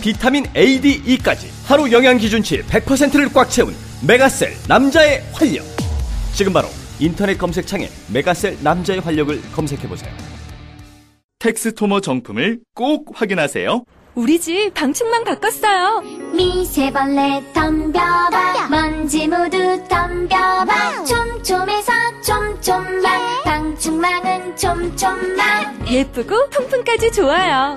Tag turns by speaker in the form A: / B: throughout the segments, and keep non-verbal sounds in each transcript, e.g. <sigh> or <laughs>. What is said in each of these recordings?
A: 비타민 A, D, E까지 하루 영양 기준치 100%를 꽉 채운 메가셀 남자의 활력. 지금 바로 인터넷 검색창에 메가셀 남자의 활력을 검색해 보세요.
B: 텍스토머 정품을 꼭 확인하세요.
C: 우리 집 방충망 바꿨어요.
D: 미세벌레 덤벼봐. 먼지 모두 덤벼봐. 촘촘해서 촘촘만 방충망은 촘촘만
C: 예쁘고 통풍까지 좋아요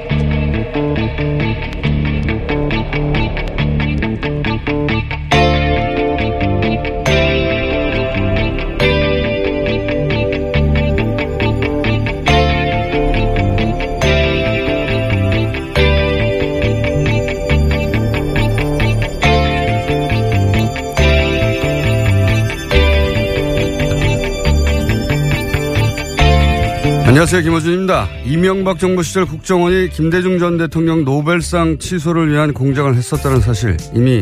E: Thank you.
F: 안녕하세요. 김호준입니다. 이명박 정부 시절 국정원이 김대중 전 대통령 노벨상 취소를 위한 공작을 했었다는 사실 이미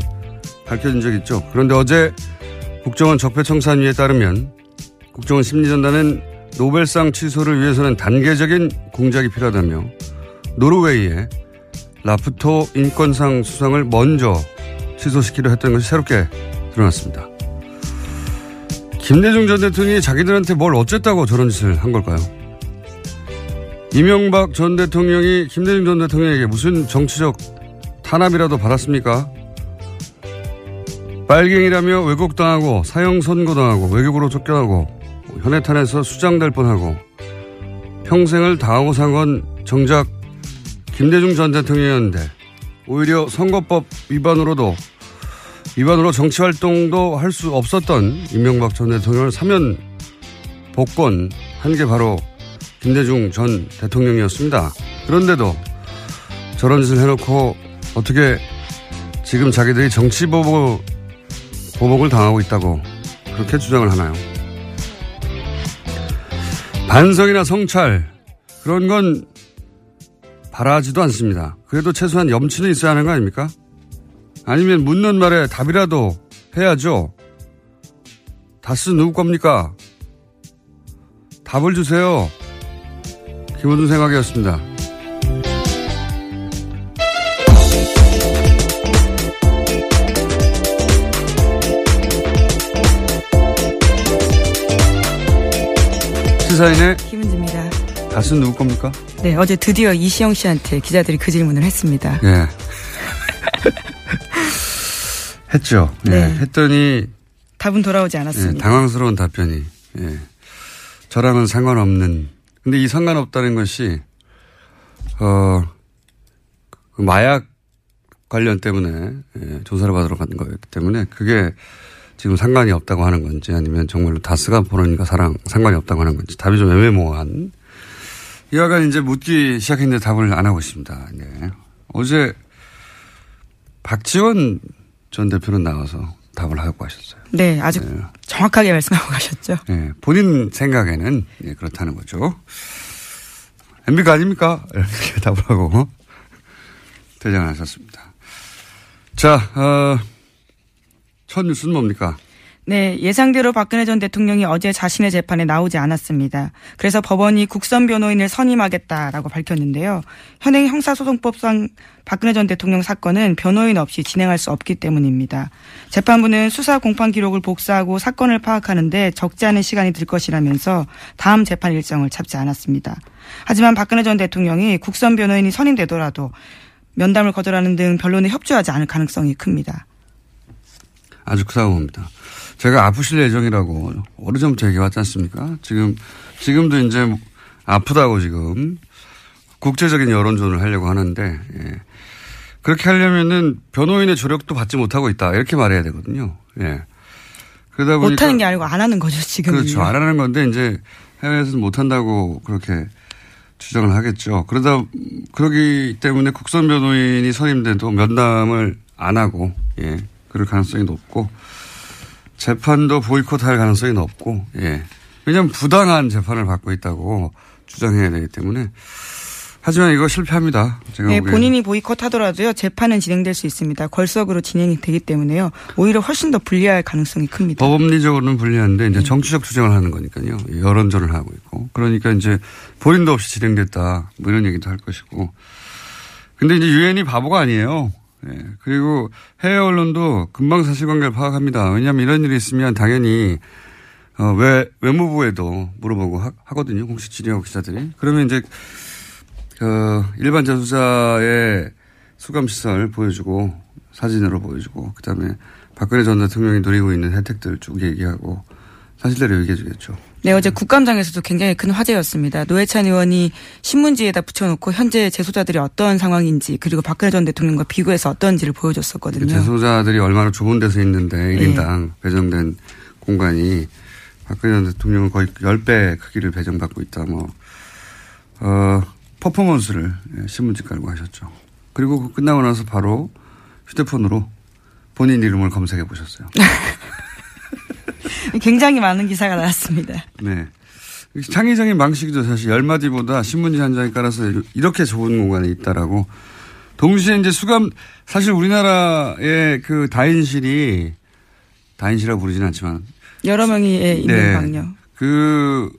F: 밝혀진 적 있죠. 그런데 어제 국정원 적폐청산위에 따르면 국정원 심리전단은 노벨상 취소를 위해서는 단계적인 공작이 필요하다며 노르웨이에 라프토 인권상 수상을 먼저 취소시키려 했던 것이 새롭게 드러났습니다. 김대중 전 대통령이 자기들한테 뭘 어쨌다고 저런 짓을 한 걸까요? 이명박 전 대통령이 김대중 전 대통령에게 무슨 정치적 탄압이라도 받았습니까? 빨갱이라며 왜곡당하고 사형 선고당하고 외국으로 쫓겨나고 현해탄에서 수장될 뻔하고 평생을 당하고 산 건 정작 김대중 전 대통령이었는데 오히려 선거법 위반으로도 위반으로 정치 활동도 할 수 없었던 이명박 전 대통령을 사면 복권 한 게 바로 김대중 전 대통령이었습니다. 그런데도 저런 짓을 해놓고 어떻게 지금 자기들이 정치 보복, 보복을 당하고 있다고 그렇게 주장을 하나요? 반성이나 성찰 그런 건 바라지도 않습니다. 그래도 최소한 염치는 있어야 하는 거 아닙니까? 아니면 묻는 말에 답이라도 해야죠. 다스 누구 겁니까? 답을 주세요. 김원준 생각이었습니다. 시사인의
G: 김은지입니다.
F: 다스는 누구 겁니까?
G: 네, 어제 드디어 이시영 씨한테 기자들이 그 질문을 했습니다.
F: 예. <laughs> 했죠. 예.
G: 네.
F: 했더니
G: 답은 돌아오지
F: 예,
G: 않았습니다.
F: 당황스러운 답변이. 예. 저랑은 상관없는. 근데 이 상관없다는 것이 어 그 마약 관련 때문에 예, 조사를 받으러 간 거였기 때문에 그게 지금 상관이 없다고 하는 건지 아니면 정말로 다스가 보는가 사랑 상관이 없다고 하는 건지 답이 좀 애매모호한 이와간 이제 묻기 시작했는데 답을 안 하고 있습니다. 네. 어제 박지원 전 대표는 나와서 답을 하고 가셨어요.
G: 네, 아주 정확하게 말씀하고 가셨죠.
F: 네, 본인 생각에는 예, 그렇다는 거죠. MB가 아닙니까? <laughs> 이렇게 답을 하고 퇴장하셨습니다. 자, 어, 첫 뉴스는 뭡니까?
G: 네, 예상대로 박근혜 전 대통령이 어제 자신의 재판에 나오지 않았습니다. 그래서 법원이 국선 변호인을 선임하겠다라고 밝혔는데요. 현행 형사소송법상 박근혜 전 대통령 사건은 변호인 없이 진행할 수 없기 때문입니다. 재판부는 수사 공판 기록을 복사하고 사건을 파악하는데 적지 않은 시간이 들 것이라면서 다음 재판 일정을 잡지 않았습니다. 하지만 박근혜 전 대통령이 국선 변호인이 선임되더라도 면담을 거절하는 등 변론에 협조하지 않을 가능성이 큽니다.
F: 아주 크다고 봅니다. 제가 아프실 예정이라고 오래전부터 얘기해왔지 않습니까? 지금, 지금도 이제 아프다고 지금 국제적인 여론전을 하려고 하는데, 예. 그렇게 하려면은 변호인의 조력도 받지 못하고 있다. 이렇게 말해야 되거든요. 예. 그러다 보니까.
G: 못하는 게 아니고 안 하는 거죠, 지금.
F: 그렇죠. 안 하는 건데 이제 해외에서는 못한다고 그렇게 주장을 하겠죠. 그러다, 그러기 때문에 국선 변호인이 선임돼도 면담을 안 하고, 예. 그럴 가능성이 높고, 재판도 보이콧 할 가능성이 높고, 예. 왜냐하면 부당한 재판을 받고 있다고 주장해야 되기 때문에. 하지만 이거 실패합니다. 제가
G: 네. 본인이 보이콧 하더라도요, 재판은 진행될 수 있습니다. 걸석으로 진행이 되기 때문에요. 오히려 훨씬 더 불리할 가능성이 큽니다.
F: 법리적으로는 불리한데
G: 네.
F: 이제 정치적 주장을 하는 거니까요. 여론전을 하고 있고. 그러니까 이제 본인도 없이 진행됐다. 뭐 이런 얘기도 할 것이고. 근데 이제 유엔이 바보가 아니에요. 예. 그리고 해외 언론도 금방 사실관계를 파악합니다. 왜냐하면 이런 일이 있으면 당연히 어, 왜 외무부에도 물어보고 하, 하거든요. 공식 질의하고 기자들이. 그러면 이제 그 일반 재수자의 수감 시설 보여주고 사진으로 보여주고 그다음에 박근혜 전 대통령이 누리고 있는 혜택들 쭉 얘기하고 사실대로 얘기해 주겠죠.
G: 네, 어제 국감장에서도 굉장히 큰 화제였습니다. 노회찬 의원이 신문지에다 붙여놓고 현재 재소자들이 어떤 상황인지 그리고 박근혜 전 대통령과 비교해서 어떤지를 보여줬었거든요.
F: 재소자들이 얼마나 좁은 데서 있는데 1인당 배정된 공간이 박근혜 전 대통령은 거의 10배 크기를 배정받고 있다. 뭐 어, 퍼포먼스를 예, 신문지 깔고 하셨죠. 그리고 그 끝나고 나서 바로 휴대폰으로 본인 이름을 검색해 보셨어요. <laughs> <laughs>
G: 굉장히 많은 기사가 나왔습니다.
F: 네. 창의적인 방식이죠. 사실 열 마디보다 신문지 한 장에 깔아서 이렇게 좁은 공간에 있다라고. 동시에 이제 수감 사실 우리나라의 그 다인실이 다인실이라고 부르지는 않지만
G: 여러 명이 예, 있는 방요.
F: 그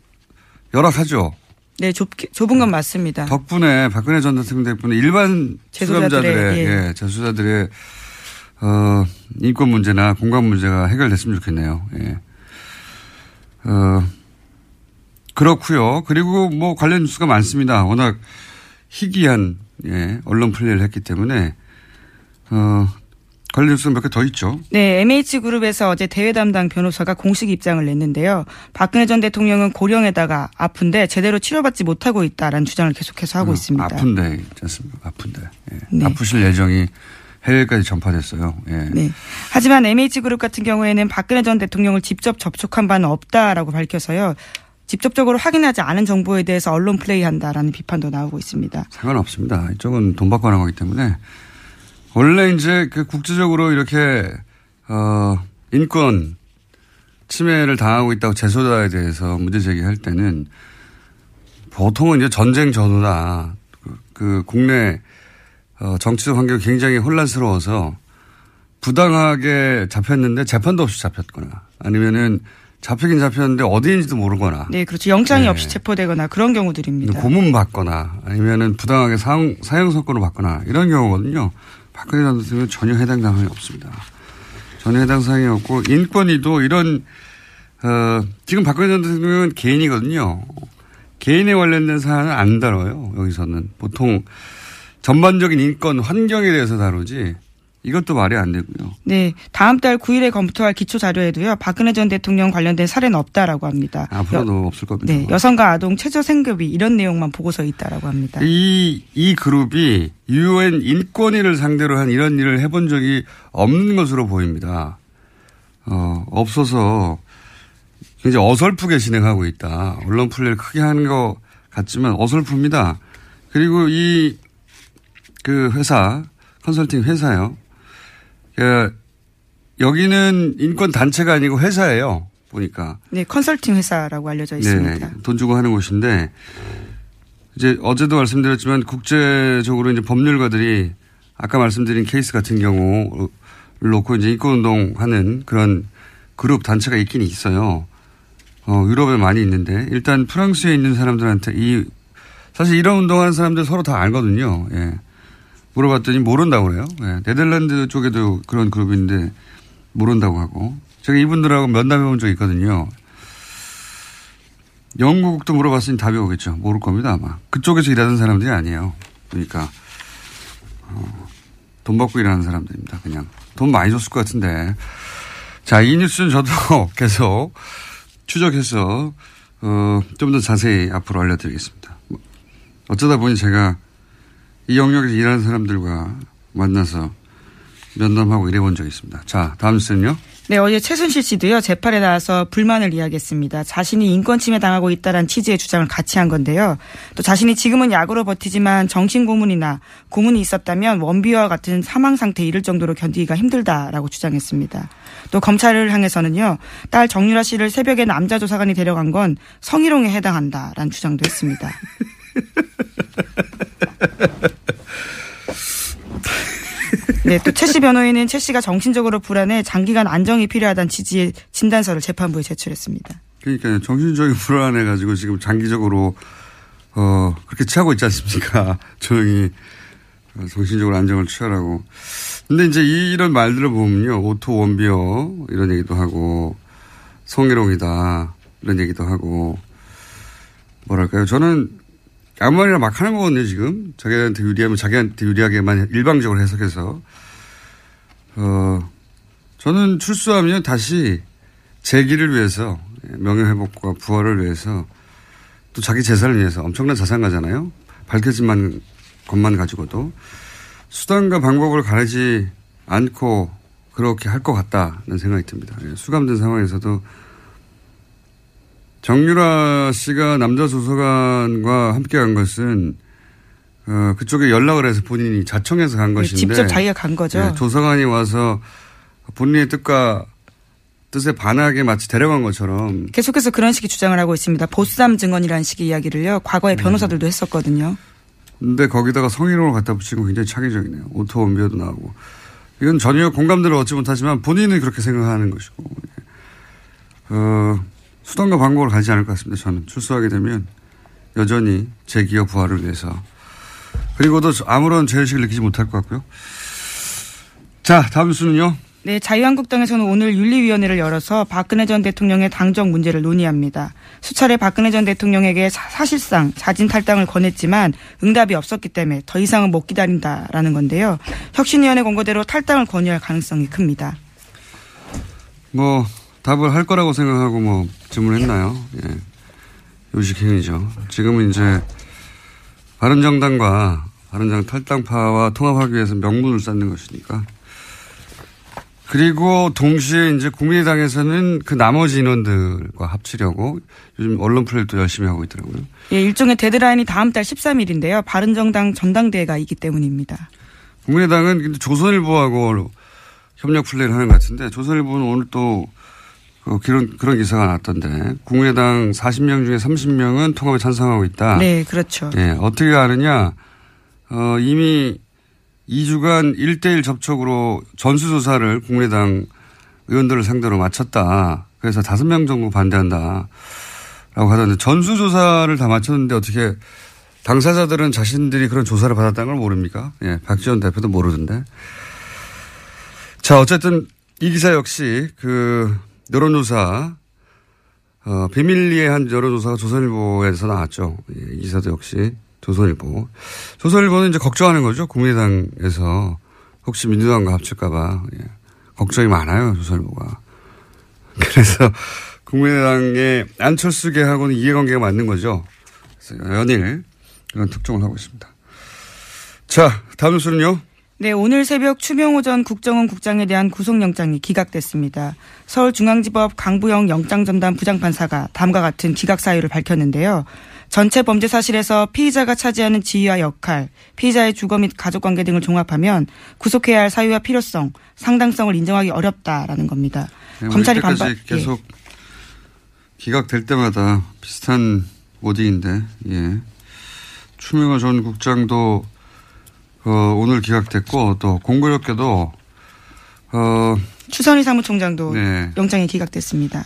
F: 열악하죠.
G: 네, 좁, 좁은 건 맞습니다.
F: 덕분에 박근혜 전 대통령 덕분에 일반 수감자들의
G: 예.
F: 예, 재수자들의 어, 인권 문제나 공간 문제가 해결됐으면 좋겠네요. 예. 어, 그렇고요. 그리고 뭐 관련 뉴스가 많습니다. 워낙 희귀한 예, 언론 플레이를 했기 때문에 어, 관련 뉴스가 몇개 더 있죠.
G: 네, MH그룹에서 어제 대외 담당 변호사가 공식 입장을 냈는데요. 박근혜 전 대통령은 고령에다가 아픈데 제대로 치료받지 못하고 있다라는 주장을 계속해서 하고
F: 어,
G: 있습니다.
F: 아픈데 있지 않습니까? 아픈데. 예.
G: 네.
F: 아프실 예정이 해외까지 전파됐어요. 예.
G: 네. 하지만 MH그룹 같은 경우에는 박근혜 전 대통령을 직접 접촉한 바는 없다라고 밝혀서요. 직접적으로 확인하지 않은 정보에 대해서 언론 플레이한다라는 비판도 나오고 있습니다.
F: 상관없습니다. 이쪽은 돈 받고 하는 거기 때문에 원래 이제 그 국제적으로 이렇게 어 인권 침해를 당하고 있다고 재소자에 대해서 문제 제기할 때는 보통은 이제 전쟁 전후다. 그, 그 국내 어 정치적 환경이 굉장히 혼란스러워서 부당하게 잡혔는데 재판도 없이 잡혔거나 아니면은 잡히긴 잡혔는데 어디인지도 모르거나
G: 네, 그렇죠. 영장이
F: 네.
G: 없이 체포되거나 그런 경우들입니다.
F: 고문 받거나 아니면은 부당하게 사용, 사형 선고를 받거나 이런 경우거든요. 박근혜 전 대통령은 전혀 해당 사항이 없습니다. 전혀 해당 사항이 없고 인권위도 이런 어, 지금 박근혜 전 대통령은 개인이거든요. 개인에 관련된 사안은 안 다뤄요. 여기서는 보통 전반적인 인권 환경에 대해서 다루지 이것도 말이 안 되고요.
G: 네, 다음 달 9일에 검토할 기초 자료에도요. 박근혜 전 대통령 관련된 사례는 없다라고 합니다.
F: 앞으로도 없을 겁니다.
G: 네, 여성과 아동 최저 생급이 이런 내용만 보고서 있다라고 합니다.
F: 이, 이 그룹이 유엔 인권위를 상대로 한 이런 일을 해본 적이 없는 것으로 보입니다. 어, 없어서 굉장히 어설프게 진행하고 있다. 언론 플레이를 크게 하는 것 같지만 어설픕니다. 그리고 이, 그 회사, 컨설팅 회사요. 그, 여기는 인권 단체가 아니고 회사예요. 보니까.
G: 네, 컨설팅 회사라고 알려져 있습니다.
F: 네네. 돈 주고 하는 곳인데 이제 어제도 말씀드렸지만 국제적으로 이제 법률가들이 아까 말씀드린 케이스 같은 경우를 놓고 이제 인권 운동 하는 그런 그룹 단체가 있긴 있어요. 어, 유럽에 많이 있는데 일단 프랑스에 있는 사람들한테 이 사실 이런 운동하는 사람들 서로 다 알거든요. 예. 물어봤더니 모른다고 그래요. 예. 네덜란드 쪽에도 그런 그룹인데 모른다고 하고 제가 이분들하고 면담해 본 적이 있거든요. 영국도 물어봤으니 답이 오겠죠. 모를 겁니다 아마. 그쪽에서 일하는 사람들이 아니에요. 그러니까 어, 돈 받고 일하는 사람들입니다. 그냥 돈 많이 줬을 것 같은데. 자, 이 뉴스는 저도 <laughs> 계속 추적해서 어, 좀 더 자세히 앞으로 알려드리겠습니다. 어쩌다 보니 제가 이 영역에서 일하는 사람들과 만나서 면담하고 일해 본 적이 있습니다. 자, 다음 뉴스는요.
G: 네, 어제 최순실 씨도요, 재판에 나와서 불만을 이야기했습니다. 자신이 인권 침해 당하고 있다는 취지의 주장을 같이 한 건데요. 또 자신이 지금은 약으로 버티지만 정신 고문이나 고문이 있었다면 원비와 같은 사망 상태에 이를 정도로 견디기가 힘들다라고 주장했습니다. 또 검찰을 향해서는요, 딸 정유라 씨를 새벽에 남자 조사관이 데려간 건 성희롱에 해당한다라는 주장도 했습니다. <laughs> <laughs> 네, 또 최 씨 변호인은 최 씨가 정신적으로 불안해 장기간 안정이 필요하다는 취지의 진단서를 재판부에 제출했습니다.
F: 그러니까 정신적인 불안해 가지고 지금 장기적으로 어 그렇게 취하고 있지 않습니까? <laughs> 조용히 어, 정신적으로 안정을 취하라고. 근데 이제 이, 이런 말들을 보면요, 오토 웜비어 이런 얘기도 하고 성희롱이다 이런 얘기도 하고 뭐랄까요? 저는 아무 말이나 막 하는 거거든요, 지금. 자기한테 유리하면 자기한테 유리하게만 일방적으로 해석해서. 어, 저는 출소하면 다시 재기를 위해서, 명예회복과 부활을 위해서, 또 자기 재산을 위해서 엄청난 자산가잖아요. 밝혀진 것만 가지고도. 수단과 방법을 가리지 않고 그렇게 할 것 같다는 생각이 듭니다. 예, 수감된 상황에서도 정유라 씨가 남자 조사관과 함께 간 것은 어, 그쪽에 연락을 해서 본인이 자청해서 간 것인데
G: 직접 자기가 간 거죠.
F: 네, 조사관이 와서 본인의 뜻과 뜻에 반하게 마치 데려간 것처럼
G: 계속해서 그런 식의 주장을 하고 있습니다. 보쌈 증언이라는 식의 이야기를요. 과거에
F: 네.
G: 변호사들도 했었거든요.
F: 근데 거기다가 성희롱을 갖다 붙이고 굉장히 창의적이네요. 오토 웜비어도 나오고. 이건 전혀 공감대를 얻지 못하지만 본인은 그렇게 생각하는 것이고. 어, 수단과 방법을 가리지 않을 것 같습니다. 저는 출소하게 되면 여전히 제 기업 부활을 위해서. 그리고도 아무런 죄의식을 느끼지 못할 것 같고요. 자, 다음 뉴스는요.
G: 네, 자유한국당에서는 오늘 윤리위원회를 열어서 박근혜 전 대통령의 당정 문제를 논의합니다. 수차례 박근혜 전 대통령에게 사, 실상 자진 탈당을 권했지만 응답이 없었기 때문에 더 이상은 못 기다린다라는 건데요. 혁신위원회 권고대로 탈당을 권유할 가능성이 큽니다.
F: 뭐 답을 할 거라고 생각하고 뭐 질문했나요? 예. 요식행위죠. 지금은 이제 바른정당과 바른정 탈당파와 통합하기 위해서 명분을 쌓는 것이니까. 그리고 동시에 이제 국민의당에서는 그 나머지 인원들과 합치려고 요즘 언론 플레이도 열심히 하고 있더라고요.
G: 예, 일종의 데드라인이 다음 달 13일인데요. 바른정당 전당대회가 있기 때문입니다.
F: 국민의당은 근데 조선일보하고 협력 플레이를 하는 것 같은데 조선일보는 오늘 또 그 그런 그런 기사가 났던데 국민의당 40명 중에 30명은 통합에 찬성하고 있다.
G: 네, 그렇죠.
F: 예, 어떻게 아느냐? 어, 이미 2주간 1대1 접촉으로 전수조사를 국민의당 의원들을 상대로 마쳤다. 그래서 5명 정도 반대한다. 라고 하던데 전수조사를 다 마쳤는데 어떻게 당사자들은 자신들이 그런 조사를 받았다는 걸 모릅니까? 예, 박지원 대표도 모르던데. 자, 어쨌든 이 기사 역시 그 여론조사, 어, 비밀리에 한 여론조사가 조선일보에서 나왔죠. 예, 이 기사도 역시 조선일보. 조선일보는 이제 걱정하는 거죠. 국민의당에서 혹시 민주당과 합칠까봐. 예. 걱정이 많아요. 조선일보가. <laughs> 그래서 국민의당의 안철수계하고는 이해관계가 맞는 거죠. 그래서 연일 그런 특종을 하고 있습니다. 자, 다음 뉴스는요.
G: 네, 오늘 새벽 추명호 전 국정원 국장에 대한 구속영장이 기각됐습니다. 서울중앙지법 강부영 영장전담 부장판사가 다음과 같은 기각 사유를 밝혔는데요. 전체 범죄 사실에서 피의자가 차지하는 지위와 역할, 피의자의 주거 및 가족 관계 등을 종합하면 구속해야 할 사유와 필요성, 상당성을 인정하기 어렵다라는 겁니다.
F: 네, 뭐
G: 검찰이 반발. 예.
F: 계속 기각될 때마다 비슷한 워딩인데, 예. 추명호 전 국장도 어, 오늘 기각됐고 또 공교롭게도 어,
G: 추선희 사무총장도
F: 네.
G: 영장이 기각됐습니다.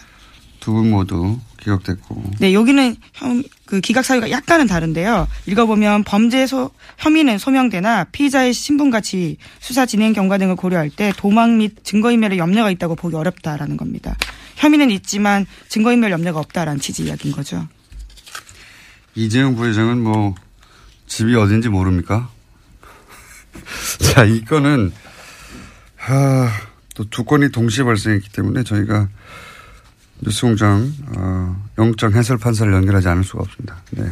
F: 두 분 모두 기각됐고.
G: 네, 여기는 혐, 그 기각 사유가 약간은 다른데요. 읽어보면 범죄 소, 혐의는 소명되나 피의자의 신분 가치, 수사 진행 경과 등을 고려할 때 도망 및 증거인멸의 염려가 있다고 보기 어렵다라는 겁니다. 혐의는 있지만 증거인멸 염려가 없다라는 취지 이야기인 거죠.
F: 이재용 부회장은 뭐 집이 어딘지 모릅니까? <laughs> 자, 이 건은 하, 또두 건이 동시에 발생했기 때문에 저희가 뉴스공장 어, 영장 해설 판사를 연결하지 않을 수가 없습니다. 네.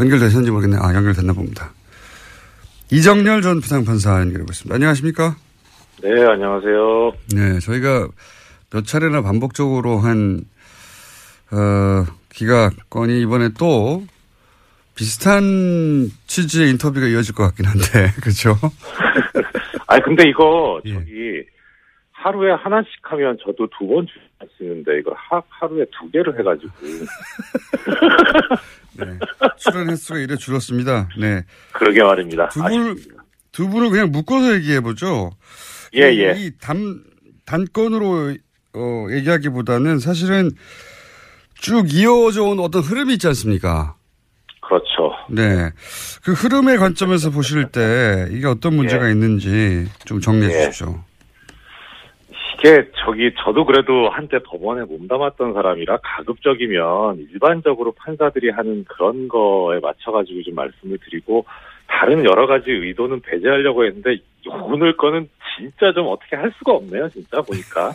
F: 연결되셨는지 모르겠네요. 아, 연결됐나 봅니다. 이정렬 전 부장판사 연결해 보겠습니다. 안녕하십니까?
H: 네, 안녕하세요.
F: 네, 저희가 몇 차례나 반복적으로 한, 어, 기각 건이 이번에 또 비슷한 취지의 인터뷰가 이어질 것 같긴 한데, <laughs> 그죠? <laughs>
H: 아니, 근데 이거,
F: 예.
H: 저기, 하루에 하나씩 하면 저도 두 번 주시는데, 이거 하, 하루에 두 개를 해가지고. <laughs>
F: 네. 출연 횟수가 이래 줄었습니다. 네.
H: 그러게 말입니다.
F: 두 분을, 두 분을 그냥 묶어서 얘기해보죠.
H: 예,
F: 이-
H: 예.
F: 이 단, 단건으로, 어, 얘기하기보다는 사실은 쭉 이어져 온 어떤 흐름이 있지 않습니까?
H: 그렇죠.
F: 네. 그 흐름의 관점에서 보실 때 이게 어떤 문제가 있는지 좀 정리해
H: 예.
F: 주십시오.
H: 이게, 저기, 저도 그래도 한때 법원에 몸담았던 사람이라 가급적이면 일반적으로 판사들이 하는 그런 거에 맞춰가지고 좀 말씀을 드리고, 다른 여러 가지 의도는 배제하려고 했는데, 오늘 거는 진짜 좀 어떻게 할 수가 없네요, 진짜, 보니까.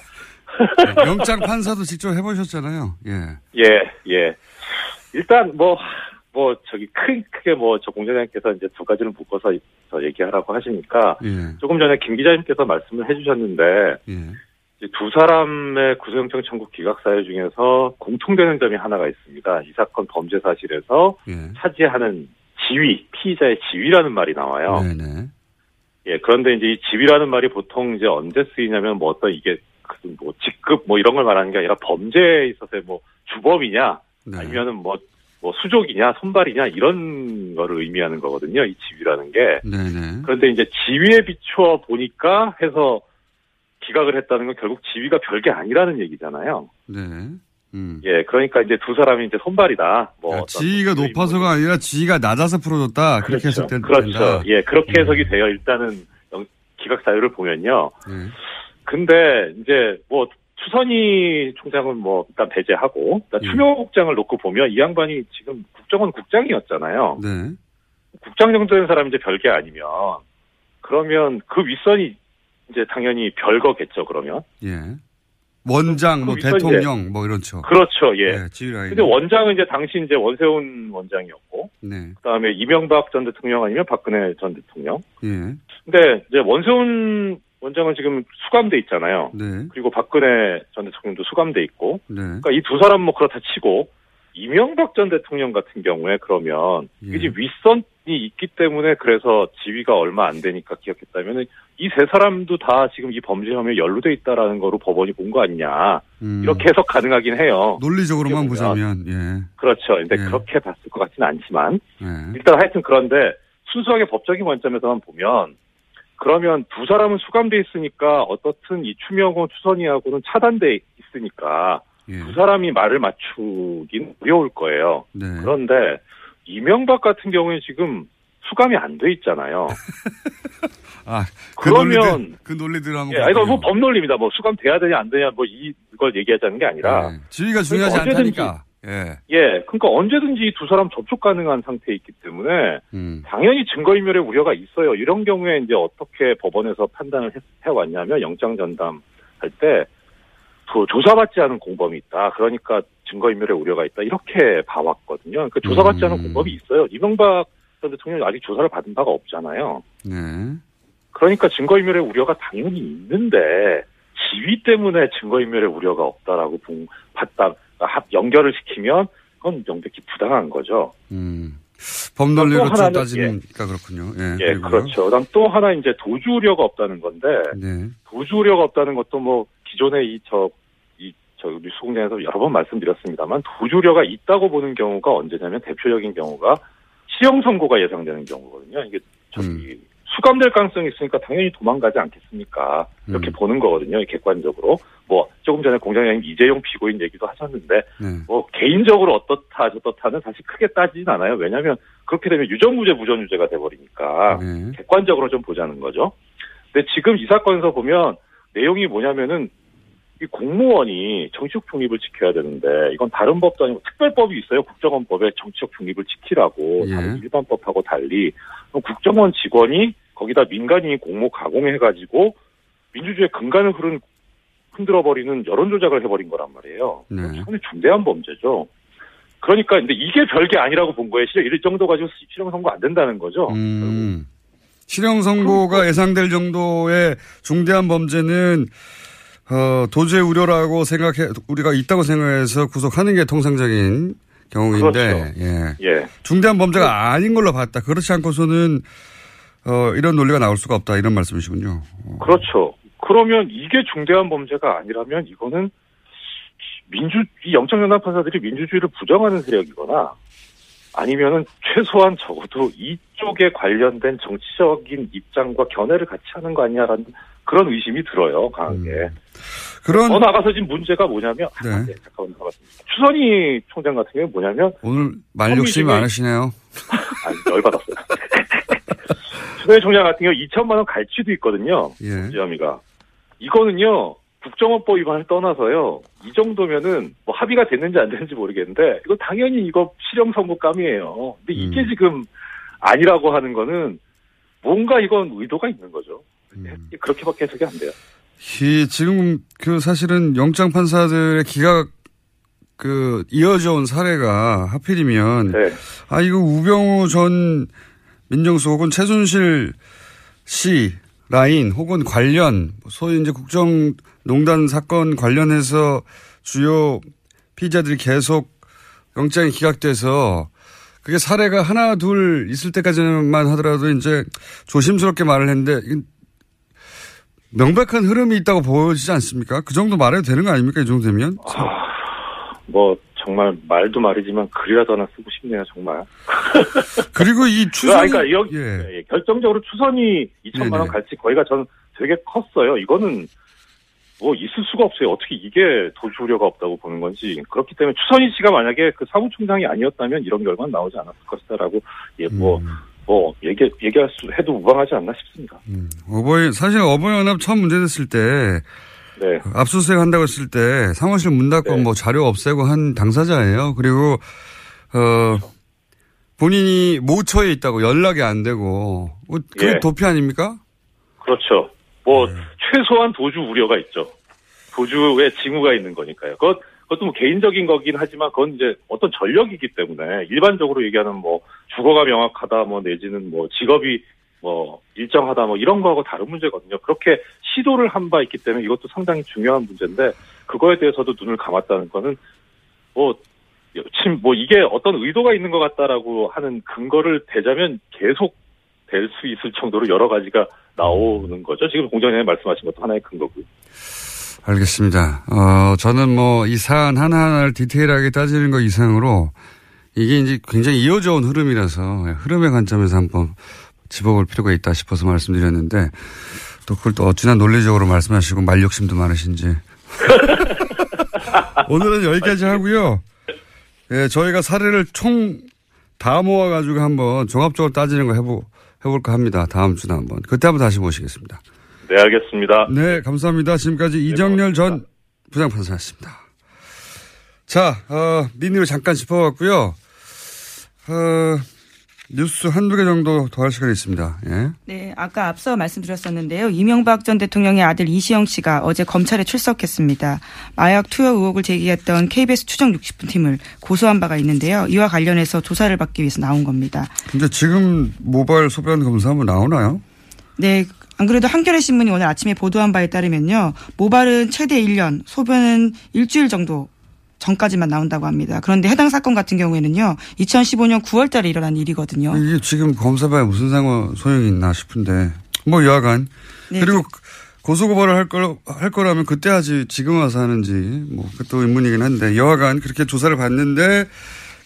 H: <laughs>
F: 네, 영장 판사도 직접 해보셨잖아요. 예.
H: 예, 예. 일단 뭐, 뭐, 저기 큰, 크게 뭐, 저 공장장께서 이제 두 가지를 묶어서 더 얘기하라고 하시니까,
F: 예.
H: 조금 전에 김 기자님께서 말씀을 해주셨는데,
F: 예.
H: 두 사람의 구속영장 청구 기각 사유 중에서 공통되는 점이 하나가 있습니다. 이 사건 범죄 사실에서
F: 예.
H: 차지하는 지위, 피의자의 지위라는 말이 나와요.
F: 네네.
H: 예, 그런데 이제 이 지위라는 말이 보통 이제 언제 쓰이냐면 뭐 어떤 이게 무슨 뭐 직급 뭐 이런 걸 말하는 게 아니라 범죄에 있어서의 뭐 주범이냐
F: 네.
H: 아니면은 뭐, 뭐 수족이냐 손발이냐 이런 거를 의미하는 거거든요. 이 지위라는 게.
F: 네네.
H: 그런데 이제 지위에 비추어 보니까 해서 기각을 했다는 건 결국 지위가 별게 아니라는 얘기잖아요.
F: 네. 음.
H: 예, 그러니까 이제 두 사람이 이제 손발이다. 뭐 어떤
F: 지위가 높아서가 아니라 지위가 낮아서 풀어줬다. 그렇게
H: 그렇죠.
F: 해석된
H: 그렇죠.
F: 된다.
H: 예, 그렇게
F: 음.
H: 해석이 돼요. 일단은 영- 기각 사유를 보면요.
F: 네.
H: 근데 이제 뭐 추선희 총장은 뭐 일단 배제하고 일단
F: 예.
H: 추명 국장을 놓고 보면 이 양반이 지금 국정원 국장이었잖아요.
F: 네.
H: 국장 정도 된 사람이 이제 별게 아니면 그러면 그 윗선이 이제 당연히 별거겠죠. 그러면
F: 예. 원장,
H: 뭐그 윗선
F: 대통령, 뭐 이런 척.
H: 그렇죠. 예.
F: 네, 지위 라인.
H: 근데 원장은 이제 당시 이제 원세훈 원장이었고
F: 네.
H: 그다음에 이명박 전 대통령 아니면 박근혜 전 대통령.
F: 예.
H: 근데 이제 원세훈 원장은 지금 수감돼 있잖아요.
F: 네.
H: 그리고 박근혜 전 대통령도 수감돼 있고
F: 네.
H: 그러니까 이 두 사람 뭐 그렇다 치고 이명박 전 대통령 같은 경우에 그러면
F: 예.
H: 이제 윗선이 있기 때문에 그래서 지위가 얼마 안 되니까 기억했다면은 이세 사람도 다 지금 이 범죄 혐의에 연루돼 있다라는 거로 법원이 본 거 아니냐
F: 음.
H: 이렇게 해석 가능하긴 해요.
F: 논리적으로만. 보자면, 예.
H: 그렇죠. 근데
F: 예.
H: 그렇게 봤을 것 같지는 않지만
F: 예.
H: 일단 하여튼 그런데 순수하게 법적인 관점에서만 보면 그러면 두 사람은 수감돼 있으니까 어떻든 이 추명호 추선이하고는 차단돼 있으니까
F: 예.
H: 두 사람이 말을 맞추긴 어려울 거예요.
F: 네.
H: 그런데 이명박 같은 경우에 지금 수감이 안 돼 있잖아요. <laughs>
F: 아, 그
H: 그러면-
F: 그 논리들 한번.
H: 예, 이거
F: 볼게요.
H: 뭐 법 논리입니다. 뭐 수감 돼야 되냐 안 되냐 뭐 이- 이걸 얘기하자는 게 아니라
F: 예. 지위가 중요하지 않다니까. 예.
H: 예, 그러니까 언제든지 이두 사람 접촉 가능한 상태에 있기 때문에
F: 음.
H: 당연히 증거인멸의 우려가 있어요. 이런 경우에 이제 어떻게 법원에서 판단을 해, 해왔냐면 영장 전담 할때 그 조사받지 않은 공범이 있다. 그러니까 증거인멸의 우려가 있다. 이렇게 봐왔거든요. 그 조사받지 않은
F: 음.
H: 공범이 있어요. 이명박 전 대통령이 아직 조사를 받은 바가 없잖아요.
F: 네.
H: 그러니까 증거인멸의 우려가 당연히 있는데 지위 때문에 증거인멸의 우려가 없다라고 본, 봤다. 합 연결을 시키면 그건 명백히 부당한 거죠.
F: 음. 법논리로 따지니까 그렇군요. 예.
H: 예. 그렇죠. 그다음 또 하나 이제 도주 우려가 없다는 건데
F: 네.
H: 도주 우려가 없다는 것도 뭐 기존에 이저 이저 뉴스 공장에서 여러 번 말씀드렸습니다만 도주 우려가 있다고 보는 경우가 언제냐면 대표적인 경우가 시형 선고가 예상되는 경우거든요. 이게 저기
F: 음.
H: 수감될 가능성이 있으니까 당연히 도망가지 않겠습니까? 이렇게
F: 음.
H: 보는 거거든요. 객관적으로. 뭐 조금 전에 공장장님 이재용 피고인 얘기도 하셨는데
F: 네.
H: 뭐 개인적으로 어떻다 저렇다는 사실 크게 따지진 않아요. 왜냐하면 그렇게 되면 유전무죄 무전유죄가 돼버리니까
F: 네.
H: 객관적으로 좀 보자는 거죠. 근데 지금 이 사건에서 보면 내용이 뭐냐면은 이 공무원이 정치적 중립을 지켜야 되는데 이건 다른 법도 아니고 특별법이 있어요. 국정원법에 정치적 중립을 지키라고
F: 예.
H: 다른 일반 법하고 달리 국정원 직원이 거기다 민간인이 공모 가공해가지고 민주주의 근간을 흐른 흔들어버리는 여론 조작을 해버린 거란 말이에요.
F: 네.
H: 상당히 중대한 범죄죠. 그러니까 근데 이게 별게 아니라고 본 거예요. 실형 이 정도 가지고 실형 선고 안 된다는 거죠.
F: 음. 실형 선고가 예상될 정도의 중대한 범죄는 어, 도주의 우려라고 생각해 우리가 있다고 생각해서 구속하는 게 통상적인 경우인데
H: 그렇죠.
F: 예.
H: 예.
F: 중대한 범죄가 아닌 걸로 봤다. 그렇지 않고서는 어, 이런 논리가 나올 수가 없다. 이런 말씀이시군요.
H: 그렇죠. 그러면 이게 중대한 범죄가 아니라면 이거는 민주 이 영장연합 판사들이 민주주의를 부정하는 세력이거나 아니면은 최소한 적어도 이쪽에 관련된 정치적인 입장과 견해를 같이 하는 거 아니냐라는 그런 의심이 들어요 강하게.
F: 그런
H: 더 나가서 지금 문제가 뭐냐면
F: 네.
H: 아, 네, 잠깐만 나갔습니다. 추선희 총장 같은 경우는 뭐냐면
F: 오늘 말 욕심이
H: 선미중에-
F: 많으시네요. <laughs>
H: 아 열받았어요. 추선희 총장 같은 경우 2천만 원 갈취도 있거든요.
F: 예.
H: 지엄이가 이거는요 국정원법 위반을 떠나서요 이 정도면은 뭐 합의가 됐는지 안 됐는지 모르겠는데 이거 당연히 이거 실형 선고감이에요. 근데 이게
F: 음.
H: 지금 아니라고 하는 거는 뭔가 이건 의도가 있는 거죠.
F: 음.
H: 그렇게밖에 해석이 안 돼요.
F: 이 지금 그 사실은 영장 판사들의 기각 그 이어져 온 사례가 하필이면
H: 네.
F: 아 이거 우병우 전 민정수 혹은 최순실 씨 라인 혹은 관련 소위 이제 국정농단 사건 관련해서 주요 피의자들이 계속 영장이 기각돼서 그게 사례가 하나 둘 있을 때까지만 하더라도 이제 조심스럽게 말을 했는데 명백한 흐름이 있다고 보여지지 않습니까? 그 정도 말해도 되는 거 아닙니까? 이 정도 되면?
H: 뭐 정말 말도 말이지만 글이라도 하나 쓰고 싶네요 정말. <laughs>
F: 그리고 이 추선이
H: 그러니까 여기
F: 예.
H: 예, 결정적으로 추선이 2천만 원. 갈치 거기가 저는 되게 컸어요. 이거는 뭐 있을 수가 없어요. 어떻게 이게 도주 우려가 없다고 보는 건지 그렇기 때문에 추선희 씨가 만약에 그 사무총장이 아니었다면 이런 결과는 나오지 않았을 것이다라고 예 뭐
F: 음.
H: 뭐 얘기 얘기할 수 해도 무방하지 않나 싶습니다.
F: 어버이 사실 어버이연합 처음 문제됐을 때
H: 네.
F: 압수수색 한다고 했을 때 사무실 문 닫고
H: 네.
F: 뭐 자료 없애고 한 당사자예요. 그리고 어 본인이 모처에 있다고 연락이 안 되고 뭐 그게
H: 예.
F: 도피 아닙니까?
H: 그렇죠. 뭐
F: 네.
H: 최소한 도주 우려가 있죠. 도주에 징후가 있는 거니까요. 그것 그것도 뭐 개인적인 거긴 하지만 그건 이제 어떤 전력이기 때문에 일반적으로 얘기하는 뭐 주거가 명확하다 뭐 내지는 뭐 직업이 뭐 일정하다 뭐 이런 거하고 다른 문제거든요. 그렇게 시도를 한 바 있기 때문에 이것도 상당히 중요한 문제인데 그거에 대해서도 눈을 감았다는 거는 뭐 지금 뭐 이게 어떤 의도가 있는 것 같다라고 하는 근거를 대자면 계속 될 수 있을 정도로 여러 가지가 나오는 거죠. 지금 공장장님 말씀하신 것도 하나의 근거고요.
F: 알겠습니다. 어, 저는 뭐 이 사안 하나하나를 디테일하게 따지는 것 이상으로 이게 이제 굉장히 이어져 온 흐름이라서 흐름의 관점에서 한번 짚어볼 필요가 있다 싶어서 말씀드렸는데 또 그걸 또 어찌나 논리적으로 말씀하시고 말 욕심도 많으신지. <laughs> 오늘은 여기까지 하고요. 예, 저희가 사례를 총 다 모아가지고 한번 종합적으로 따지는 거 해보, 해볼까 합니다. 다음 주에 한번. 그때 한번 다시 모시겠습니다.
H: 네, 알겠습니다.
F: 네, 감사합니다. 지금까지 이정렬 전 부장판사였습니다. 자, 어, 민의를 잠깐 짚어봤고요. 어, 뉴스 한두 개 정도 더 할 시간이 있습니다. 예.
G: 네, 아까 앞서 말씀드렸었는데요. 이명박 전 대통령의 아들 이시영 씨가 어제 검찰에 출석했습니다. 마약 투여 의혹을 제기했던 KBS 추정 60분 팀을 고소한 바가 있는데요. 이와 관련해서 조사를 받기 위해서 나온 겁니다.
F: 근데 지금 모바일 소변 검사 한번 나오나요?
G: 네. 안 그래도 한겨레 신문이 오늘 아침에 보도한 바에 따르면요. 모발은 최대 1년, 소변은 일주일 정도 전까지만 나온다고 합니다. 그런데 해당 사건 같은 경우에는요. 2015년 9월 달에 일어난 일이거든요.
F: 이게 지금 검사봐야 무슨 상관, 소용이 있나 싶은데. 뭐 여하간.
G: 네,
F: 그리고 고소고발을 할 걸, 할 거라면 그때 하지 지금 와서 하는지 뭐 그것도 의문이긴 한데 여하간 그렇게 조사를 받는데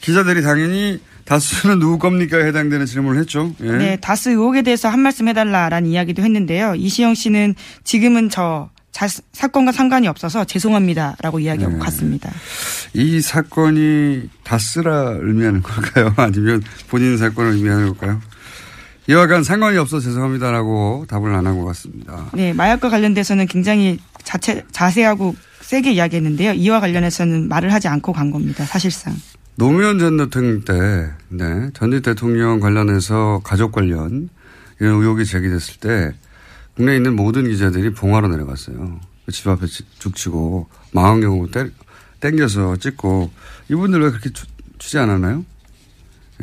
F: 기자들이 당연히 다수는 누구 겁니까 해당되는 질문을 했죠. 예.
G: 네, 다스 의혹에 대해서 한 말씀 해달라라는 이야기도 했는데요. 이시영 씨는 지금은 저 자, 사건과 상관이 없어서 죄송합니다라고 이야기하고
F: 네.
G: 갔습니다.
F: 이 사건이 다스라 의미하는 걸까요? <laughs> 아니면 본인 사건을 의미하는 걸까요? 이와 간 상관이 없어 죄송합니다라고 답을 안 한 것 같습니다.
G: 네, 마약과 관련돼서는 굉장히 자체, 자세하고 세게 이야기했는데요. 이와 관련해서는 말을 하지 않고 간 겁니다. 사실상.
F: 노무현 전 대통령 때, 네, 전직 대통령 관련해서 가족 관련 이런 의혹이 제기됐을 때 국내에 있는 모든 기자들이 봉화로 내려갔어요. 집 앞에 지- 죽치고 망원경으로 때, 땡겨서 찍고 이분들 왜 그렇게 추, 취재 안 하나요?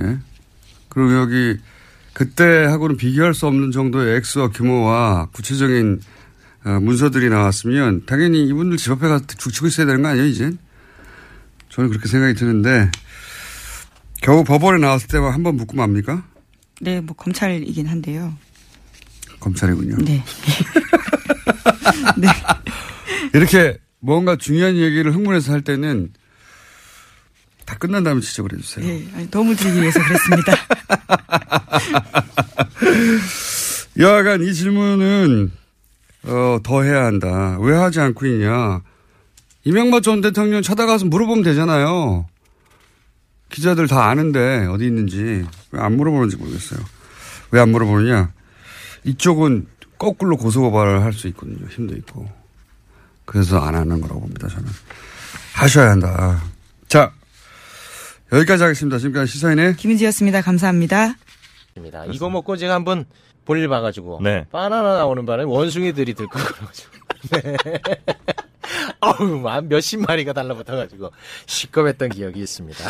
F: 예. 그리고 여기 그때하고는 비교할 수 없는 정도의 액수와 규모와 구체적인 어, 문서들이 나왔으면 당연히 이분들 집 앞에 가서 죽치고 있어야 되는 거 아니에요, 이젠? 저는 그렇게 생각이 드는데 겨우 법원에 나왔을 때만 한 번 묻고 맙니까?
G: 네, 뭐 검찰이긴 한데요.
F: 검찰이군요.
G: 네. <laughs> 네.
F: 이렇게 뭔가 중요한 얘기를 흥분해서 할 때는 다 끝난 다음에 지적을 해주세요.
G: 네, 아니, 도움을 드리기 위해서 그랬습니다. <laughs>
F: 여하간 이 질문은 어, 더 해야 한다. 왜 하지 않고 있냐. 이명박 전 대통령 찾아가서 물어보면 되잖아요. 기자들 다 아는데 어디 있는지 왜 안 물어보는지 모르겠어요. 왜 안 물어보느냐. 이쪽은 거꾸로 고소고발을 할 수 있거든요. 힘도 있고. 그래서 안 하는 거라고 봅니다. 저는. 하셔야 한다. 자, 여기까지 하겠습니다. 지금까지 시사인의
G: 김은지였습니다. 감사합니다.
I: 입니다. 이거 먹고 제가 한번 볼일 봐가지고
J: 네.
I: 바나나 나오는 바람에 원숭이들이 들고 그래가지고 <laughs> 네. 어우 막 몇십 마리가 달라붙어가지고 시겁했던 기억이 있습니다.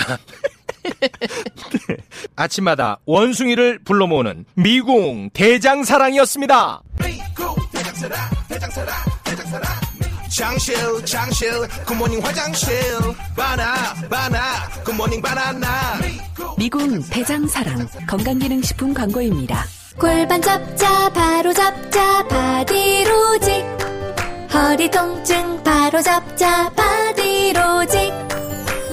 I: 아침마다 원숭이를 불러 모으는 미궁 대장사랑이었습니다.
K: 장실 장실 굿모닝 화장실. 바나 바나 굿모닝 바나나.
C: 미궁 대장사랑 건강기능식품 광고입니다.
D: 골반 잡자 바로 잡자 바디로직. 허리 통증 바로 잡자 바디로직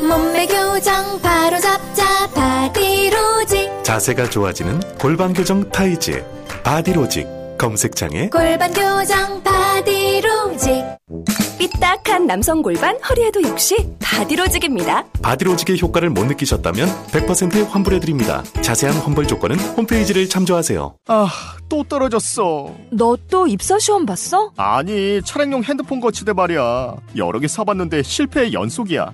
D: 몸매 교정 바로 잡자 바디로직
L: 자세가 좋아지는 골반 교정 타이즈 바디로직 검색창에
D: 골반 교정 바디로직
C: 삐딱한 남성 골반 허리에도 역시 바디로직입니다.
L: 바디로직의 효과를 못 느끼셨다면 100% 환불해드립니다. 자세한 환불 조건은 홈페이지를 참조하세요.
M: 아, 또 떨어졌어.
E: 너 또 입사 시험 봤어?
M: 아니, 차량용 핸드폰 거치대 말이야. 여러 개 사봤는데 실패의 연속이야.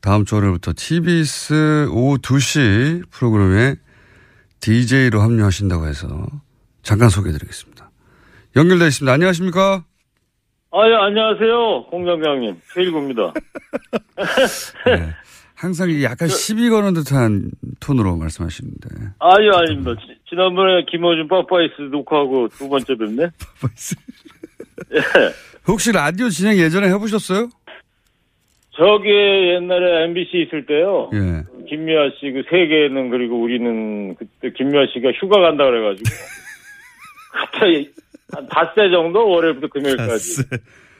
F: 다음 주 월요일부터 TBS 오후 2시 프로그램에 DJ로 합류하신다고 해서 잠깐 소개해드리겠습니다. 연결되어 있습니다. 안녕하십니까?
N: 아, 예, 안녕하세요. 공장장님. 최일구입니다. <laughs>
F: 네. 항상 약간 시비 거는 듯한 톤으로 말씀하시는데.
N: 아유, 아닙니다. 지, 지난번에 김호준 빠빠이스 녹화하고 두 번째 뵙네. 예.
F: 혹시 라디오 진행 예전에 해보셨어요?
N: 저기 옛날에 MBC 있을 때요.
F: 예.
N: 김미아 씨 그 세계는 그리고 우리는 그때 김미아 씨가 휴가 간다 그래가지고 <laughs> 갑자기 한 닷새 정도 월요일부터 금요일까지.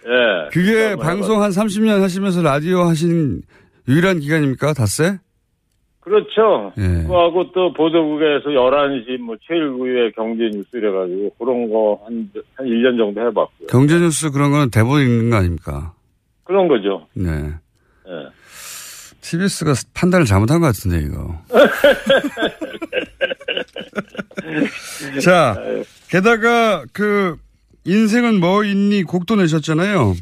N: 예.
F: 그게 방송 한 30년 하시면서 라디오 하신 유일한 기간입니까? 닷새?
N: 그렇죠.
F: 예.
N: 그거하고 또 보도국에서 11시 뭐 최일구의 경제 뉴스 이래가지고 그런 거 한, 한 1년 정도 해봤고요.
F: 경제뉴스 그런 거는 대본 읽는 거 아닙니까?
N: 그런 거죠.
F: 네.
N: 예.
F: TBS가 판단을 잘못한 것 같은데, 이거. <laughs> 자, 게다가 그, 인생은 뭐 있니 곡도 내셨잖아요.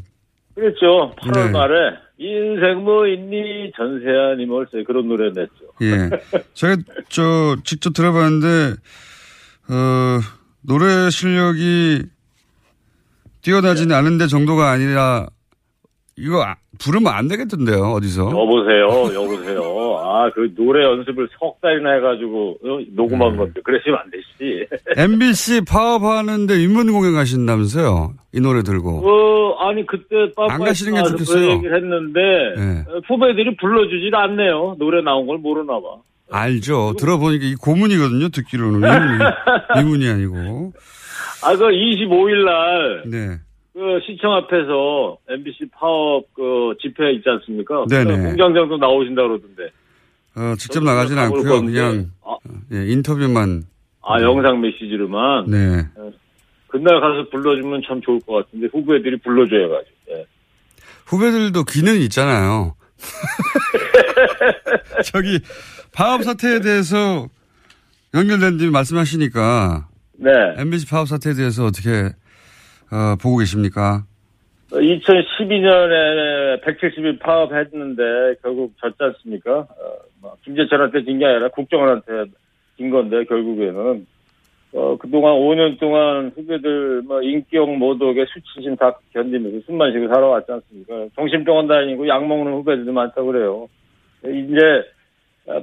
N: 그렇죠. 8월
F: 네.
N: 말에 인생 뭐 있니 전세아니 뭘세 그런 노래 냈죠.
F: 예. 제가 저 직접 들어봤는데, 어, 노래 실력이 뛰어나지는 않은데 정도가 아니라, 이거 아- 부르면 안 되겠던데요, 어디서.
N: 여보세요, 여보세요. 아, 그 노래 연습을 석 달이나 해가지고 어, 녹음한 건데 그러시면 안 되지. <laughs>
F: MBC 파업하는데 인문 공연 가신다면서요? 이 노래 들고.
N: 어, 아니 그때 빠빠
F: 안 가시는 게
N: 나와서
F: 좋겠어요.
N: 그 얘기를 했는데
F: 네.
N: 어, 후배들이 불러주질 않네요. 노래 나온 걸 모르나 봐.
F: 알죠. 들어보니까 이 고문이거든요, 듣기로는. 이문이, 이문이 아니고.
N: 아, 그 25일 날,
F: 네.
N: 그 시청 앞에서 MBC 파업 그 집회 있지 않습니까?
F: 네네.
N: 그 공장장도 나오신다 그러던데.
F: 어, 직접 나가진 않고요.
N: 건데.
F: 그냥,
N: 아,
F: 예, 인터뷰만.
N: 아, 영상 메시지로만.
F: 네.
N: 그날 가서 불러주면 참 좋을 것 같은데 후배들이 불러줘야가지고. 예.
F: 후배들도 귀는 있잖아요. <laughs> 저기, 파업 사태에 대해서 연결된 님 말씀하시니까.
N: 네.
F: MBC 파업 사태에 대해서 어떻게, 어, 보고 계십니까?
N: 2012년에 170일 파업했는데 결국 졌지 않습니까? 어, 뭐 김재철한테 진 게 아니라 국정원한테 진 건데 결국에는 어, 그동안 5년 동안 후배들 뭐 인격 모독에 수치심 다 견디면서 숨만 쉬고 살아왔지 않습니까? 정신병원 다니고 약 먹는 후배들도 많다고 그래요. 이제 어,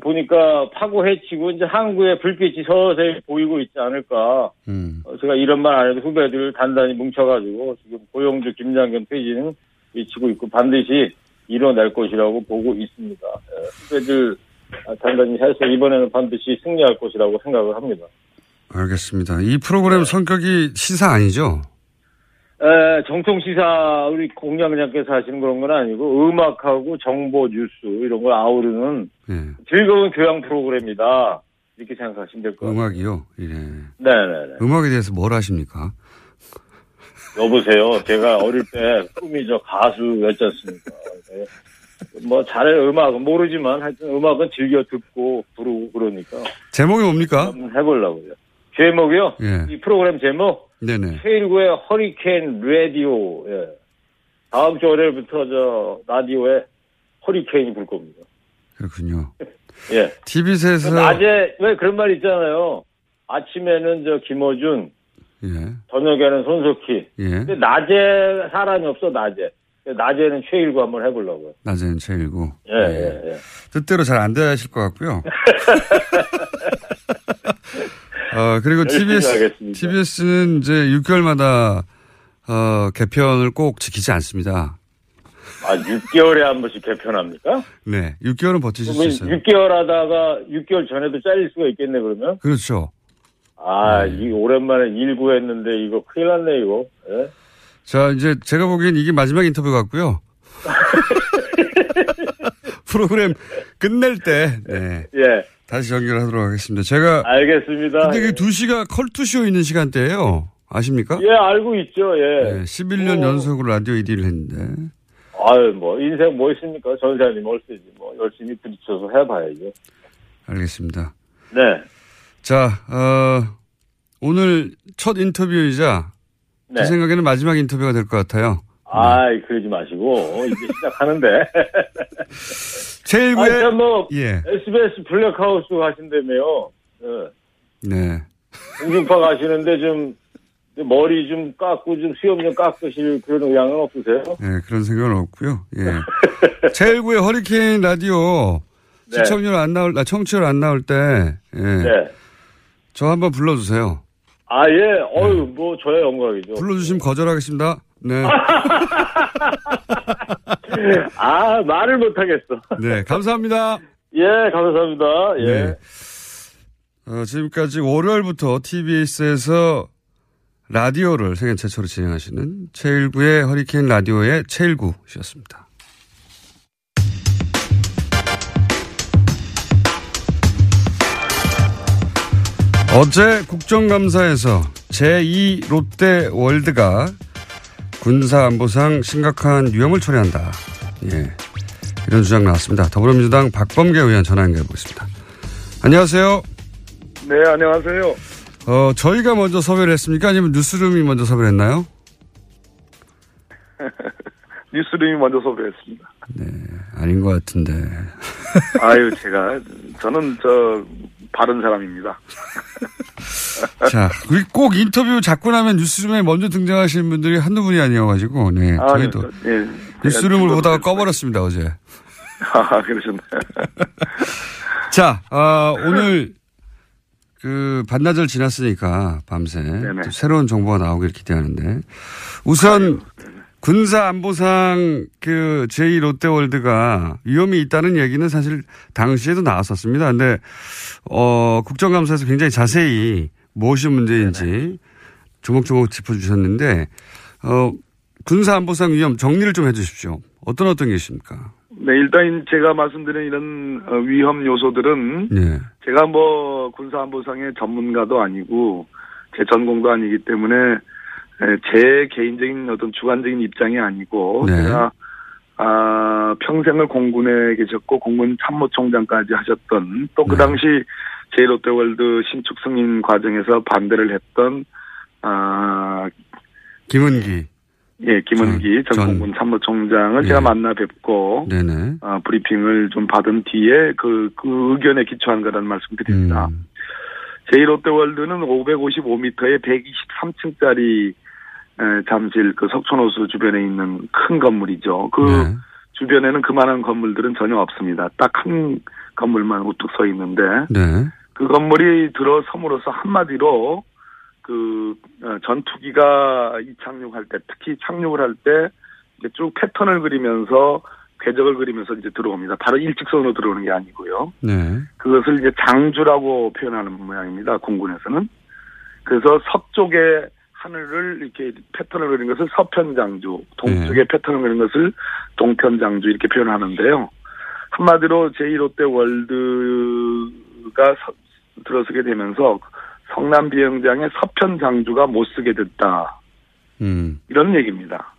N: 보니까 파고 해치고 이제 항구에 불빛이 서서히 보이고 있지 않을까.
F: 음.
N: 어, 제가 이런 말 안 해도 후배들 단단히 뭉쳐가지고 지금 고용주 김장겸 퇴진은 외치고 있고 반드시 이뤄낼 것이라고 보고 있습니다. 예, 후배들 아, 단단히 해서 이번에는 반드시 승리할 것이라고 생각을 합니다.
F: 알겠습니다. 이 프로그램 성격이 시사 아니죠?
N: 에, 정통 시사 우리 공장장께서 하시는 그런 건 아니고 음악하고 정보 뉴스 이런 걸 아우르는
F: 예.
N: 즐거운 교양 프로그램이다 이렇게 생각하시면 될 것 같아요.
F: 음악이요? 예.
N: 네네네.
F: 음악에 대해서 뭘 아십니까?
N: 여보세요. 제가 어릴 때 꿈이 저 가수였지 않습니까? 네. 뭐 잘해 음악은 모르지만 하여튼 음악은 즐겨 듣고 부르고 그러니까
F: 제목이 뭡니까?
N: 해보려고요. 제목이요?
F: 예.
N: 이 프로그램 제목
F: 네네.
N: K19의 허리케인 라디오. 예. 다음 주 월요일부터 저 라디오에 허리케인이 불 겁니다.
F: 그렇군요. <laughs>
N: 예.
F: TV에서.
N: 낮에 왜 그런 말 있잖아요. 아침에는 저 김어준,
F: 예.
N: 저녁에는 손석희.
F: 예.
N: 근데 낮에 사람이 없어 낮에. 낮에는 최일구 한번 해보려고요.
F: 낮에는 최일구.
N: 예, 예, 예.
F: 뜻대로 잘 안 되실 것 같고요. <laughs> 어, 그리고 TBS,
N: 하겠습니다.
F: TBS는 이제 6개월마다, 어, 개편을 꼭 지키지 않습니다.
N: 아, 6개월에 한 번씩 개편합니까?
F: 네. 6개월은 버티실 수 있어요.
N: 6개월 하다가 6개월 전에도 잘릴 수가 있겠네, 그러면?
F: 그렇죠.
N: 아,
F: 네.
N: 이 오랜만에 일구 했는데 이거 큰일 났네, 이거. 예?
F: 자, 이제 제가 보기엔 이게 마지막 인터뷰 같고요. <laughs> 프로그램 끝낼 때, 네.
N: 예.
F: 다시 연결하도록 하겠습니다. 제가.
N: 알겠습니다.
F: 근데 그 2시가 컬투쇼 있는 시간대예요 아십니까?
N: 예, 알고 있죠, 예.
F: 네, 11년
N: 뭐,
F: 연속으로 라디오 1위를 했는데.
N: 아유, 뭐, 인생 뭐 있습니까? 전사님 얼쓰지. 뭐, 열심히 부딪혀서 해봐야죠.
F: 알겠습니다.
N: 네.
F: 자, 어, 오늘 첫 인터뷰이자
N: 네.
F: 제 생각에는 마지막 인터뷰가 될 것 같아요.
N: 아 이, 그러지 마시고, 이제 시작하는데. <laughs>
F: 제일구의
N: 아, 뭐,
F: 예.
N: SBS 블랙하우스 가신다며요. 예.
F: 네.
N: 공중파 가시는데 좀, 머리 좀 깎고 좀 수염 좀 깎으실 그런 의향은 없으세요?
F: 네, 그런 생각은 없고요. 예. <laughs> 제일구의 허리케인 라디오
N: 네.
F: 시청률 안 나올, 아, 청취율 안 나올 때, 예.
N: 네.
F: 저 한번 불러주세요.
N: 아, 예. 어유 뭐, 저의 영광이죠.
F: 불러주시면 거절하겠습니다. 네. <laughs>
N: 아, 말을 못하겠어.
F: 네, 감사합니다.
N: 예, 감사합니다. 예.
F: 네. 어, 지금까지 월요일부터 TBS에서 라디오를 세계 최초로 진행하시는 최일구의 허리케인 라디오의 최일구 씨였습니다. 어제 국정감사에서 제2 롯데 월드가 군사안보상 심각한 위험을 초래한다. 예. 이런 주장 나왔습니다. 더불어민주당 박범계 의원 전화 연결해 보겠습니다. 안녕하세요.
J: 네, 안녕하세요.
F: 어, 저희가 먼저 섭외를 했습니까? 아니면 뉴스룸이 먼저 섭외를 했나요? <laughs>
J: 뉴스룸이 먼저 섭외했습니다.
F: 아닌 것 같은데.
J: 아유, 제가, 저는 저, 바른 사람입니다. <laughs>
F: 자, 우리 꼭 인터뷰 잡고 나면 뉴스룸에 먼저 등장하시는 분들이 한두 분이 아니어가지고, 네.
J: 아,
F: 저희도.
J: 예.
F: 뉴스룸을 보다가 꺼버렸습니다, 어제.
J: 아, 그러셨나요? <laughs>
F: 자, 어, 오늘 그 반나절 지났으니까 밤새 또 새로운 정보가 나오길 기대하는데 우선 군사 안보상 그 제2 롯데월드가 위험이 있다는 얘기는 사실 당시에도 나왔었습니다. 근데 어 국정감사에서 굉장히 자세히 무엇이 문제인지 조목조목 짚어주셨는데 어 군사 안보상 위험 정리를 좀 해주십시오. 어떤 어떤 게 있습니까?
J: 네, 일단 제가 말씀드린 이런 어, 위험 요소들은
F: 네.
J: 제가 뭐 군사안보상의 전문가도 아니고 제 전공도 아니기 때문에 에, 제 개인적인 어떤 주관적인 입장이 아니고
F: 네.
J: 제가 아, 평생을 공군에 계셨고 공군 참모총장까지 하셨던 또그
F: 네.
J: 당시 제롯데월드 신축 승인 과정에서 반대를 했던 아,
F: 김은기.
J: 예, 김은기 전, 공군 참모총장을
F: 예.
J: 제가 만나 뵙고
F: 네네.
J: 어, 브리핑을 좀 받은 뒤에 그, 그 의견에 기초한 거라는 말씀 드립니다.
F: 음.
J: 제1롯데월드는 555m에 123층짜리 잠실 그 석촌호수 주변에 있는 큰 건물이죠. 그
F: 네.
J: 주변에는 그만한 건물들은 전혀 없습니다. 딱 한 건물만 우뚝 서 있는데
F: 네.
J: 그 건물이 들어섬으로써 한마디로 그 어, 전투기가 이착륙할 때 특히 착륙을 할 때 쭉 패턴을 그리면서 궤적을 그리면서 이제 들어옵니다. 바로 일직선으로 들어오는 게 아니고요.
F: 네.
J: 그것을 이제 장주라고 표현하는 모양입니다. 공군에서는. 그래서 서쪽의 하늘을 이렇게 패턴을 그린 것을 서편 장주, 동쪽의 패턴을 그린 것을 동편 장주 이렇게 표현하는데요. 한마디로 제1롯데 월드가 서- 들어서게 되면서 성남 비행장의 서편 장주가 못 쓰게 됐다.
F: 음.
J: 이런 얘기입니다.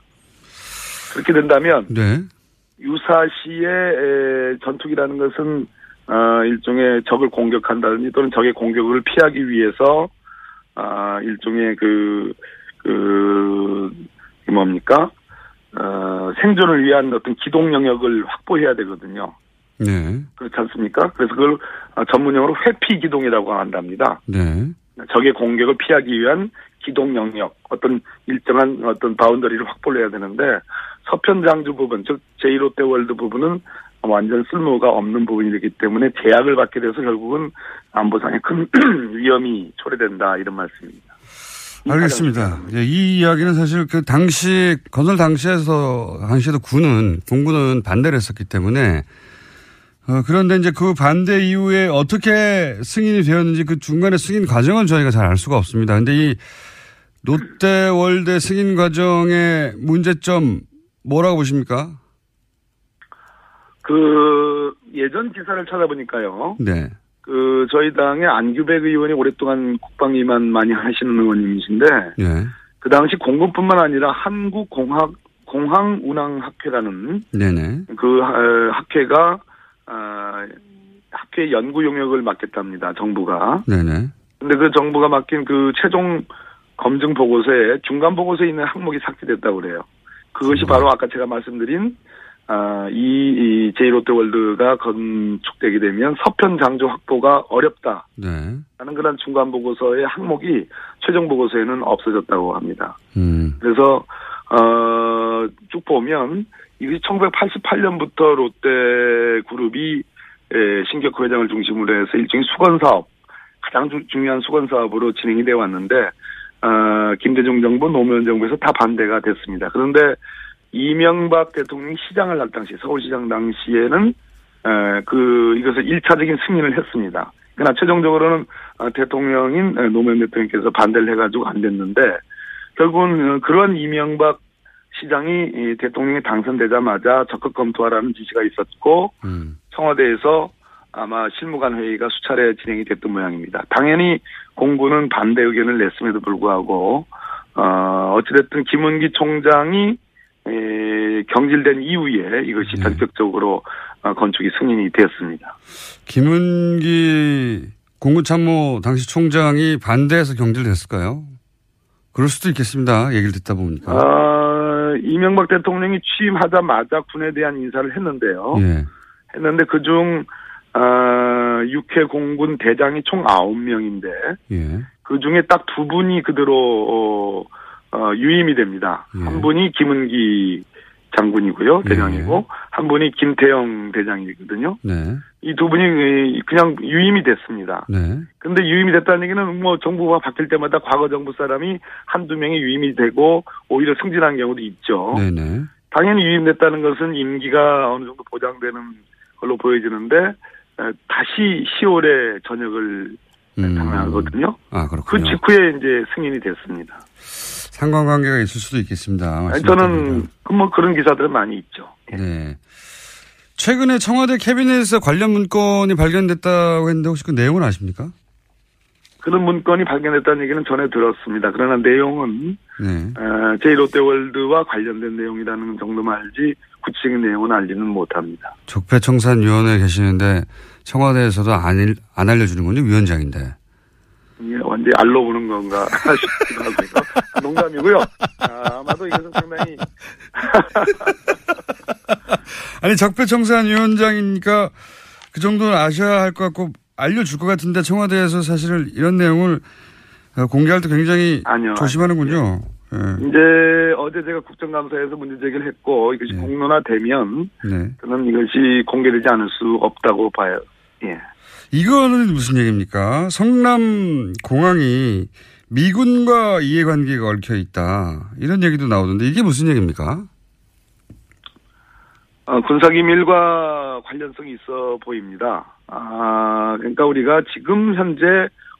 J: 그렇게 된다면
F: 네.
J: 유사시의 에, 전투기라는 것은 어, 일종의 적을 공격한다든지 또는 적의 공격을 피하기 위해서 아, 일종의 그, 그, 이 뭡니까? 어, 생존을 위한 어떤 기동 영역을 확보해야 되거든요.
F: 네.
J: 그렇지 않습니까? 그래서 그걸 어, 전문용어로 회피 기동이라고 한답니다.
F: 네.
J: 적의 공격을 피하기 위한 기동 영역, 어떤 일정한 어떤 바운더리를 확보를 해야 되는데, 서편 장주 부분, 즉, 제1롯데 월드 부분은 완전 쓸모가 없는 부분이기 때문에 제약을 받게 돼서 결국은 안보상에 큰 <clears throat> 위험이 초래된다, 이런 말씀입니다.
F: 알겠습니다. 예, 이 이야기는 사실 그 당시 건설 당시에서 당시에도 군은 공군은 반대를 했었기 때문에 어, 그런데 이제 그 반대 이후에 어떻게 승인이 되었는지 그 중간에 승인 과정은 저희가 잘 알 수가 없습니다. 근데 이 롯데월드 승인 과정의 문제점 뭐라고 보십니까?
J: 그, 예전 기사를 찾아보니까요.
F: 네.
J: 그, 저희 당의 안규백 의원이 오랫동안 국방위만 많이 하시는 의원님이신데,
F: 예.
J: 그 당시 공군뿐만 아니라 한국 공학, 공항 운항 학회라는
F: 네네.
J: 그 어, 학회가 아, 학회 연구 용역을 맡겠답니다. 정부가.
F: 네네.
J: 근데 그 정부가 맡긴 그 최종 검증 보고서에 중간 보고서에 있는 항목이 삭제됐다고 그래요. 그것이 바로 아까 제가 말씀드린 아, 이, 이 제1롯데월드가 건축되게 되면 서편 장조 확보가 어렵다.
F: 네.
J: 하는 그런 중간 보고서의 항목이 최종 보고서에는 없어졌다고 합니다.
F: 음.
J: 그래서 어, 쭉 보면 이것이 1988년부터 롯데 그룹이 에, 신격호 회장을 중심으로 해서 일종의 수건 사업 가장 주- 중요한 수건 사업으로 진행이 되어 왔는데 어, 김대중 정부 노무현 정부에서 다 반대가 됐습니다. 그런데 이명박 대통령이 시장을 할 당시 서울시장 당시에는 에, 그 이것을 일차적인 승인을 했습니다. 그러나 최종적으로는 어, 대통령인 에, 노무현 대통령께서 반대를 해가지고 안 됐는데 결국은 어, 그런 이명박 시장이 이 대통령이 당선되자마자 적극 검토하라는 지시가 있었고
F: 음.
J: 청와대에서 아마 실무관 회의가 수차례 진행이 됐던 모양입니다. 당연히 공군은 반대 의견을 냈음에도 불구하고 어 어찌됐든 김은기 총장이 에, 경질된 이후에 이것이 전격적으로 어, 건축이 승인이 됐습니다.
F: 김은기 공군참모 당시 총장이 반대해서 경질됐을까요? 그럴 수도 있겠습니다. 얘기를 듣다 보니까.
J: 어, 이명박 대통령이 취임하자마자 군에 대한 인사를 했는데요.
F: 예.
J: 했는데 그중 어, 육해 공군 대장이 총 9명인데
F: 예.
J: 그 중에 딱 두 분이 그대로 어, 어, 유임이 됩니다.
F: 예.
J: 한 분이 김은기 장군이고요.
F: 네.
J: 대장이고 한 분이 김태영 대장이거든요.
F: 네.
J: 이두 분이 그냥 유임이 됐습니다.
F: 네.
J: 근데 유임이 됐다는 얘기는 뭐 정부가 바뀔 때마다 과거 정부 사람이 한두 명이 유임이 되고 오히려 승진한 경우도 있죠.
F: 네네.
J: 당연히 유임됐다는 것은 임기가 어느 정도 보장되는 걸로 보여지는데 에, 다시 10월에 전역을 당하거든요.
F: 아,
J: 그. 직후에 이제 승인이 됐습니다.
F: 상관관계가 있을 수도 있겠습니다.
J: 아니, 저는 그뭐 그런 기사들은 많이 있죠.
F: 네. 최근에 청와대 캐비넷에서 관련 문건이 발견됐다고 했는데 혹시 그 내용은 아십니까?
J: 그런 문건이 발견됐다는 얘기는 전에 들었습니다. 그러나 내용은
F: 네.
J: 어, 제이롯데월드와 관련된 내용이라는 정도만 알지 구체적인 내용은 알지는 못합니다.
F: 적폐청산위원회에 계시는데 청와대에서도 안, 일- 안 알려주는군요. 위원장인데.
J: 이게 완전히 알로 보는 건가 <laughs> 싶기도 하고요. 농담이고요. 아, 아마도 이것은 상당히 <laughs>
F: 아니 적폐청산 위원장이니까 그 정도는 아셔야 할 것 같고 알려줄 것 같은데 청와대에서 사실 이런 내용을 어, 공개할 때 굉장히
J: 아니요,
F: 조심하는군요. 예.
J: 이제 어제 제가 국정감사에서 문제 제기를 했고 이것이 공론화되면
F: 네.
J: 저는 이것이 공개되지 않을 수 없다고 봐요. 예.
F: 이거는 무슨 얘기입니까? 성남 공항이 미군과 이해관계가 얽혀 있다. 이런 얘기도 나오던데 이게 무슨 얘기입니까?
J: 어, 군사기밀과 관련성이 있어 보입니다. 아, 그러니까 우리가 지금 현재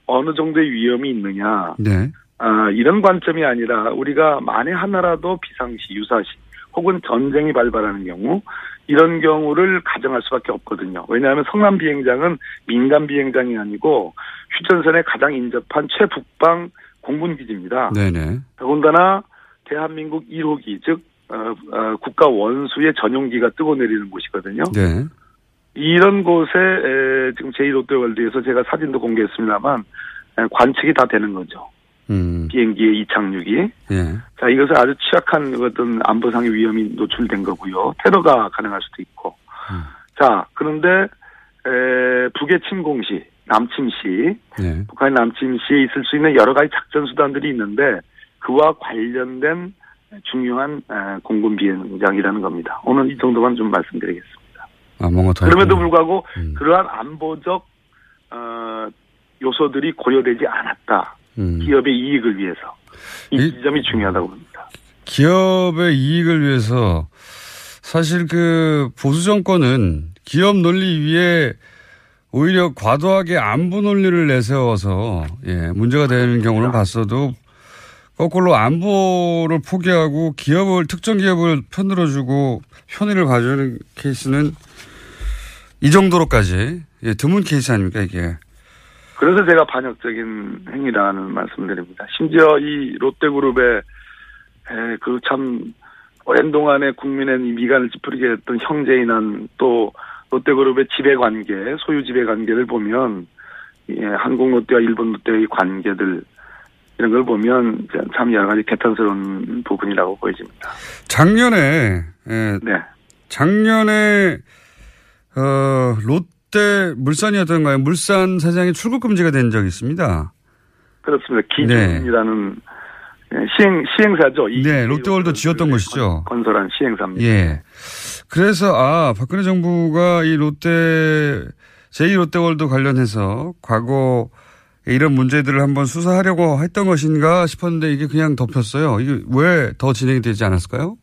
J: 어느 정도의 위험이 있느냐.
F: 네.
J: 아, 이런 관점이 아니라 우리가 만에 하나라도 비상시, 유사시 혹은 전쟁이 발발하는 경우 이런 경우를 가정할 수밖에 없거든요. 왜냐하면 성남 비행장은 민간 비행장이 아니고 휴전선에 가장 인접한 최북방 공군 기지입니다.
F: 네네.
J: 더군다나 대한민국 1호기 즉 어, 어, 국가 원수의 전용기가 뜨고 내리는 곳이거든요.
F: 네.
J: 이런 곳에 에, 지금 제1롯데월드에서 제가 사진도 공개했습니다만 에, 관측이 다 되는 거죠.
F: 음.
J: 비행기의 이착륙이.
F: 예.
J: 자, 이것은 아주 취약한 어떤 안보상의 위험이 노출된 거고요. 테러가 가능할 수도 있고. 자, 그런데 에, 북의 침공 시, 남침시,
F: 네.
J: 북한의 남침 시에 있을 수 있는 여러 가지 작전 수단들이 있는데 그와 관련된 중요한 에, 공군 비행장이라는 겁니다. 오늘 이 정도만 좀 말씀드리겠습니다.
F: 아, 뭔가 더.
J: 그럼에도. 불구하고 그러한 안보적 어, 요소들이 고려되지 않았다.
F: 음.
J: 기업의 이익을 위해서 이 지점이 중요하다고 봅니다.
F: 기업의 이익을 위해서 사실 그 보수 정권은 기업 논리 위에 오히려 과도하게 안보 논리를 내세워서 예, 문제가 되는 경우는 봤어도 거꾸로 안보를 포기하고 기업을 특정 기업을 편들어주고 편의를 봐주는 케이스는 이 정도로까지 예, 드문 케이스 아닙니까 이게?
J: 그래서 제가 반역적인 행위라는 말씀드립니다. 심지어 이 롯데그룹의 그참 오랜 동안에 국민의 이 미간을 찌푸리게 했던 형제인한 또 롯데그룹의 지배관계, 소유 지배관계를 보면 예, 한국 롯데와 일본 롯데의 관계들 이런 걸 보면 참 여러 가지 개탄스러운 부분이라고 보여집니다.
F: 작년에 예,
J: 네.
F: 작년에 어, 롯데 물산이었던가요? 물산 사장이 출국 금지가 된 적이 있습니다.
J: 그렇습니다. 기준이라는 예, 시행 시행사죠. 이
F: 네, 롯데월드 지었던 것이죠.
J: 건설한 시행사입니다.
F: 예. 그래서 아 박근혜 정부가 이 롯데 제2 롯데월드 관련해서 과거 이런 문제들을 한번 수사하려고 했던 것인가 싶었는데 이게 그냥 덮였어요. 이게 왜 더 진행이 되지 않았을까요?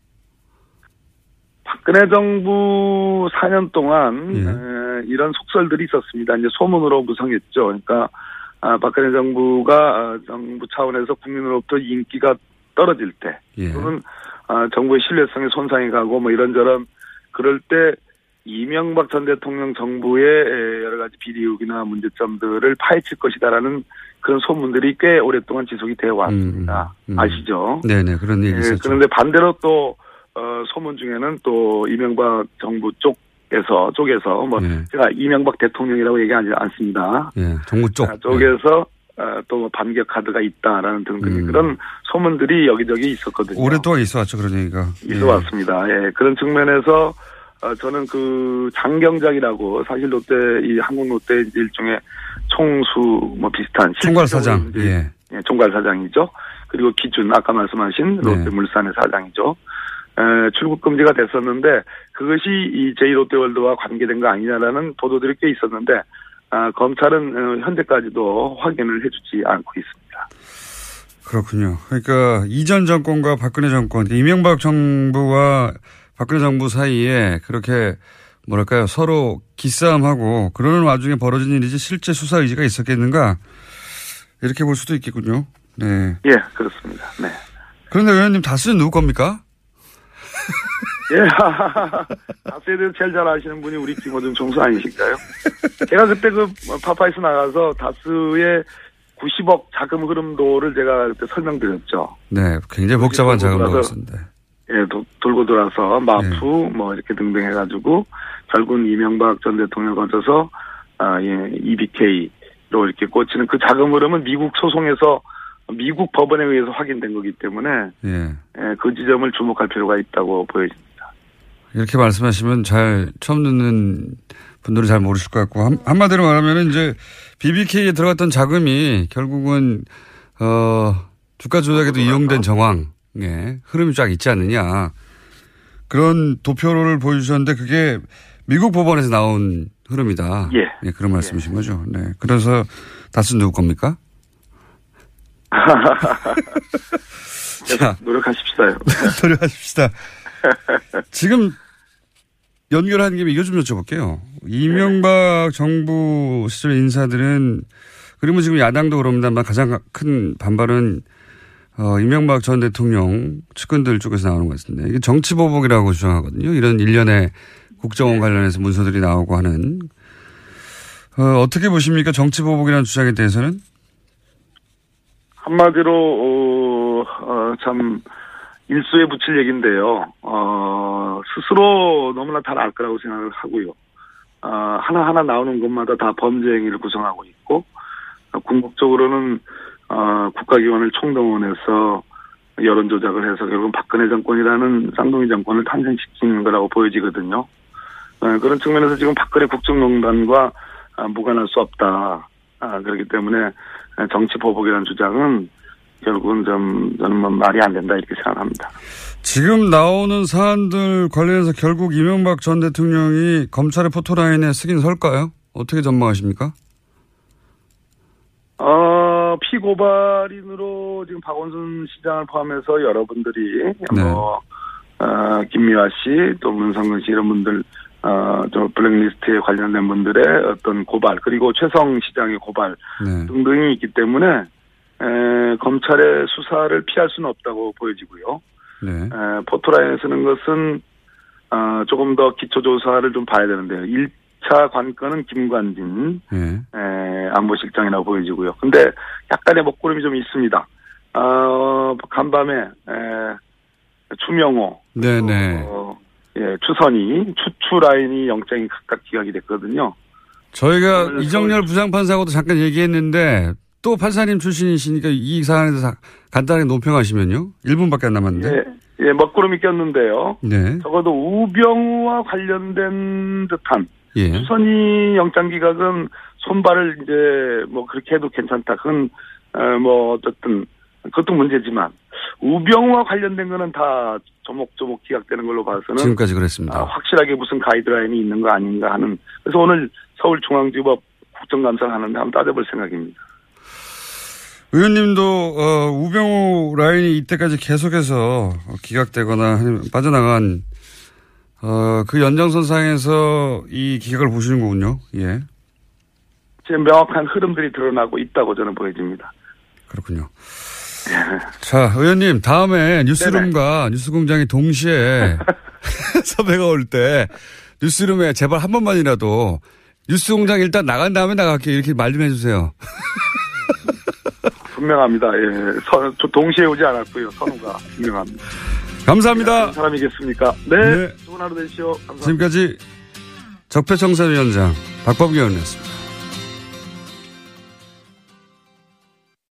J: 박근혜 정부 4년 동안
F: 예.
J: 에, 이런 속설들이 있었습니다. 이제 소문으로 무성했죠. 그러니까 아, 박근혜 정부가 아, 정부 차원에서 국민으로부터 인기가 떨어질 때
F: 예.
J: 또는 아, 정부의 신뢰성에 손상이 가고 뭐 이런저런 그럴 때 이명박 전 대통령 정부의 에, 여러 가지 비리 의혹이나 문제점들을 파헤칠 것이다라는 그런 소문들이 꽤 오랫동안 지속이 되어 왔습니다.
F: 음.
J: 아시죠?
F: 네네 그런 얘기
J: 예,
F: 있었죠.
J: 그런데 반대로 또 어, 소문 중에는 또 이명박 정부 쪽 에서 쪽에서 뭐
F: 예.
J: 제가 이명박 대통령이라고 얘기하지 않습니다.
F: 예, 정부 쪽.
J: 아, 쪽에서 어, 또뭐 반격 카드가 있다라는 등등의
F: 음.
J: 그런 소문들이 여기저기 있었거든요.
F: 오랫동안 있어왔죠 그런 얘기가.
J: 있어 왔습니다. 예, 그런 측면에서 어, 저는 그 장경작이라고 사실 롯데 이 한국 롯데 일종의 총수 뭐 비슷한
F: 총괄 사장. 예.
J: 예, 총괄 사장이죠. 그리고 기준 아까 말씀하신
F: 네.
J: 롯데물산의 사장이죠. 에, 출국 금지가 됐었는데 그것이 이 제2롯데월드와 관계된 거 아니냐라는 보도들이 꽤 있었는데 아, 검찰은 어, 현재까지도 확인을 해주지 않고 있습니다.
F: 그렇군요. 그러니까 이전 정권과 박근혜 정권, 이명박 정부와 박근혜 정부 사이에 그렇게 뭐랄까요 서로 기싸움하고 그러는 와중에 벌어진 일이지 실제 수사 의지가 있었겠는가 이렇게 볼 수도 있겠군요. 네.
J: 예, 그렇습니다. 네.
F: 그런데 의원님 다스는 누구 겁니까?
J: 예, <laughs> 다스에 대해서 제일 잘 아시는 분이 우리 김어준 총수 아니실까요? 제가 그때 그 파파이스 나가서 다스의 90억 자금 흐름도를 제가 그때 설명드렸죠.
F: 네, 굉장히 복잡했는데
J: 예, 도- 돌고 돌아서 MAF
F: 네.
J: 뭐 이렇게 등등 해가지고 결국은 이명박 전 대통령 거쳐서 아, 예, EBK로 이렇게 꽂히는 그 자금 흐름은 미국 소송에서 미국 법원에 의해서 확인된 거기 때문에
F: 예.
J: 예, 그 지점을 주목할 필요가 있다고 보여집니다.
F: 이렇게 말씀하시면 잘 처음 듣는 분들은 잘 모르실 것 같고 한, 한마디로 말하면 이제 BBK에 들어갔던 자금이 결국은 어 주가 조작에도 이용된 정황, 예, 흐름이 쫙 있지 않느냐 그런 도표를 보여주셨는데 그게 미국 법원에서 나온 흐름이다.
J: 예.
F: 그런 말씀이신 거죠. 네. 그래서 다스 누구 겁니까? <laughs> 자,
J: 노력하십시다요. <laughs>
F: 노력하십시다. 지금 연결한 김에 이거 좀 여쭤볼게요. 이명박 정부 시절 인사들은 그러면 지금 야당도 그럽니다만 가장 큰 반발은 어, 이명박 전 대통령 측근들 쪽에서 나오는 것 같습니다. 이게 정치 보복이라고 주장하거든요. 이런 일련의 국정원 관련해서 문서들이 나오고 하는 어, 어떻게 보십니까? 정치 보복이라는 주장에 대해서는?
J: 한마디로 어, 어, 참 일수에 붙일 얘기인데요. 어, 스스로 너무나 잘 알 거라고 생각을 하고요. 어, 하나하나 나오는 것마다 다 범죄 행위를 구성하고 있고 어, 궁극적으로는 어, 국가기관을 총동원해서 여론 조작을 해서 결국 박근혜 정권이라는 쌍둥이 정권을 탄생시키는 거라고 보여지거든요. 어, 그런 측면에서 지금 박근혜 국정농단과 아, 무관할 수 없다. 아, 그렇기 때문에 정치 보복이라는 주장은 결국은 좀 저는 뭐 말이 안 된다 이렇게 생각합니다.
F: 지금 나오는 사안들 관련해서 결국 이명박 전 대통령이 검찰의 포토라인에 쓰긴 설까요? 어떻게 전망하십니까?
J: 어, 피고발인으로 지금 박원순 시장을 포함해서 여러분들이 뭐, 어, 김미화 씨, 또 문성근 씨 이런 분들, 어, 저 블랙리스트에 관련된 분들의 어떤 고발, 그리고 최성 시장의 고발
F: 네.
J: 등등이 있기 때문에, 에, 검찰의 수사를 피할 수는 없다고 보여지고요.
F: 네.
J: 에, 포토라인에 쓰는 것은, 어, 조금 더 기초조사를 좀 봐야 되는데요. 1차 관건은 김관진,
F: 네.
J: 에, 안보실장이라고 보여지고요. 근데 약간의 먹구름이 좀 있습니다. 어, 간밤에, 에, 추명호,
F: 네네.
J: 어, 예, 추선이, 추추 라인이 영장이 각각 기각이 됐거든요.
F: 저희가 이정열 부장판사하고도 잠깐 얘기했는데 또 판사님 출신이시니까 이 사안에 대해서 간단하게 논평하시면요. 1분밖에 안 남았는데.
J: 예, 예, 먹구름이 꼈는데요.
F: 네.
J: 적어도 우병우와 관련된 듯한
F: 예.
J: 추선이 영장 기각은 손발을 이제 뭐 그렇게 해도 괜찮다. 그건 어, 뭐 어쨌든 그것도 문제지만 우병우와 관련된 거는 다 조목조목 기각되는 걸로 봐서는
F: 지금까지 그랬습니다.
J: 아, 확실하게 무슨 가이드라인이 있는 거 아닌가 하는 그래서 오늘 서울중앙지법 국정감사를 하는데 한번 따져볼 생각입니다.
F: 의원님도 어, 우병우 라인이 이때까지 계속해서 기각되거나 빠져나간 어, 그 연장선상에서 이 기각을 보시는 거군요. 예.
J: 지금 명확한 흐름들이 드러나고 있다고 저는 보여집니다.
F: 그렇군요. 자, 의원님, 다음에 뉴스룸과 뉴스공장이 동시에 <laughs> 섭외가 올 때 뉴스룸에 제발 한 번만이라도 뉴스공장 일단 나간 다음에 나갈게요. 이렇게 말 좀 해주세요. <laughs>
J: 분명합니다. 예, 선, 저 동시에 오지 않았고요. 선우가 분명합니다.
F: 감사합니다.
J: 어떤 사람이겠습니까? 네, 좋은 하루 되시오. 감사합니다.
F: 지금까지 적폐청산위원장 박범기 의원이었습니다.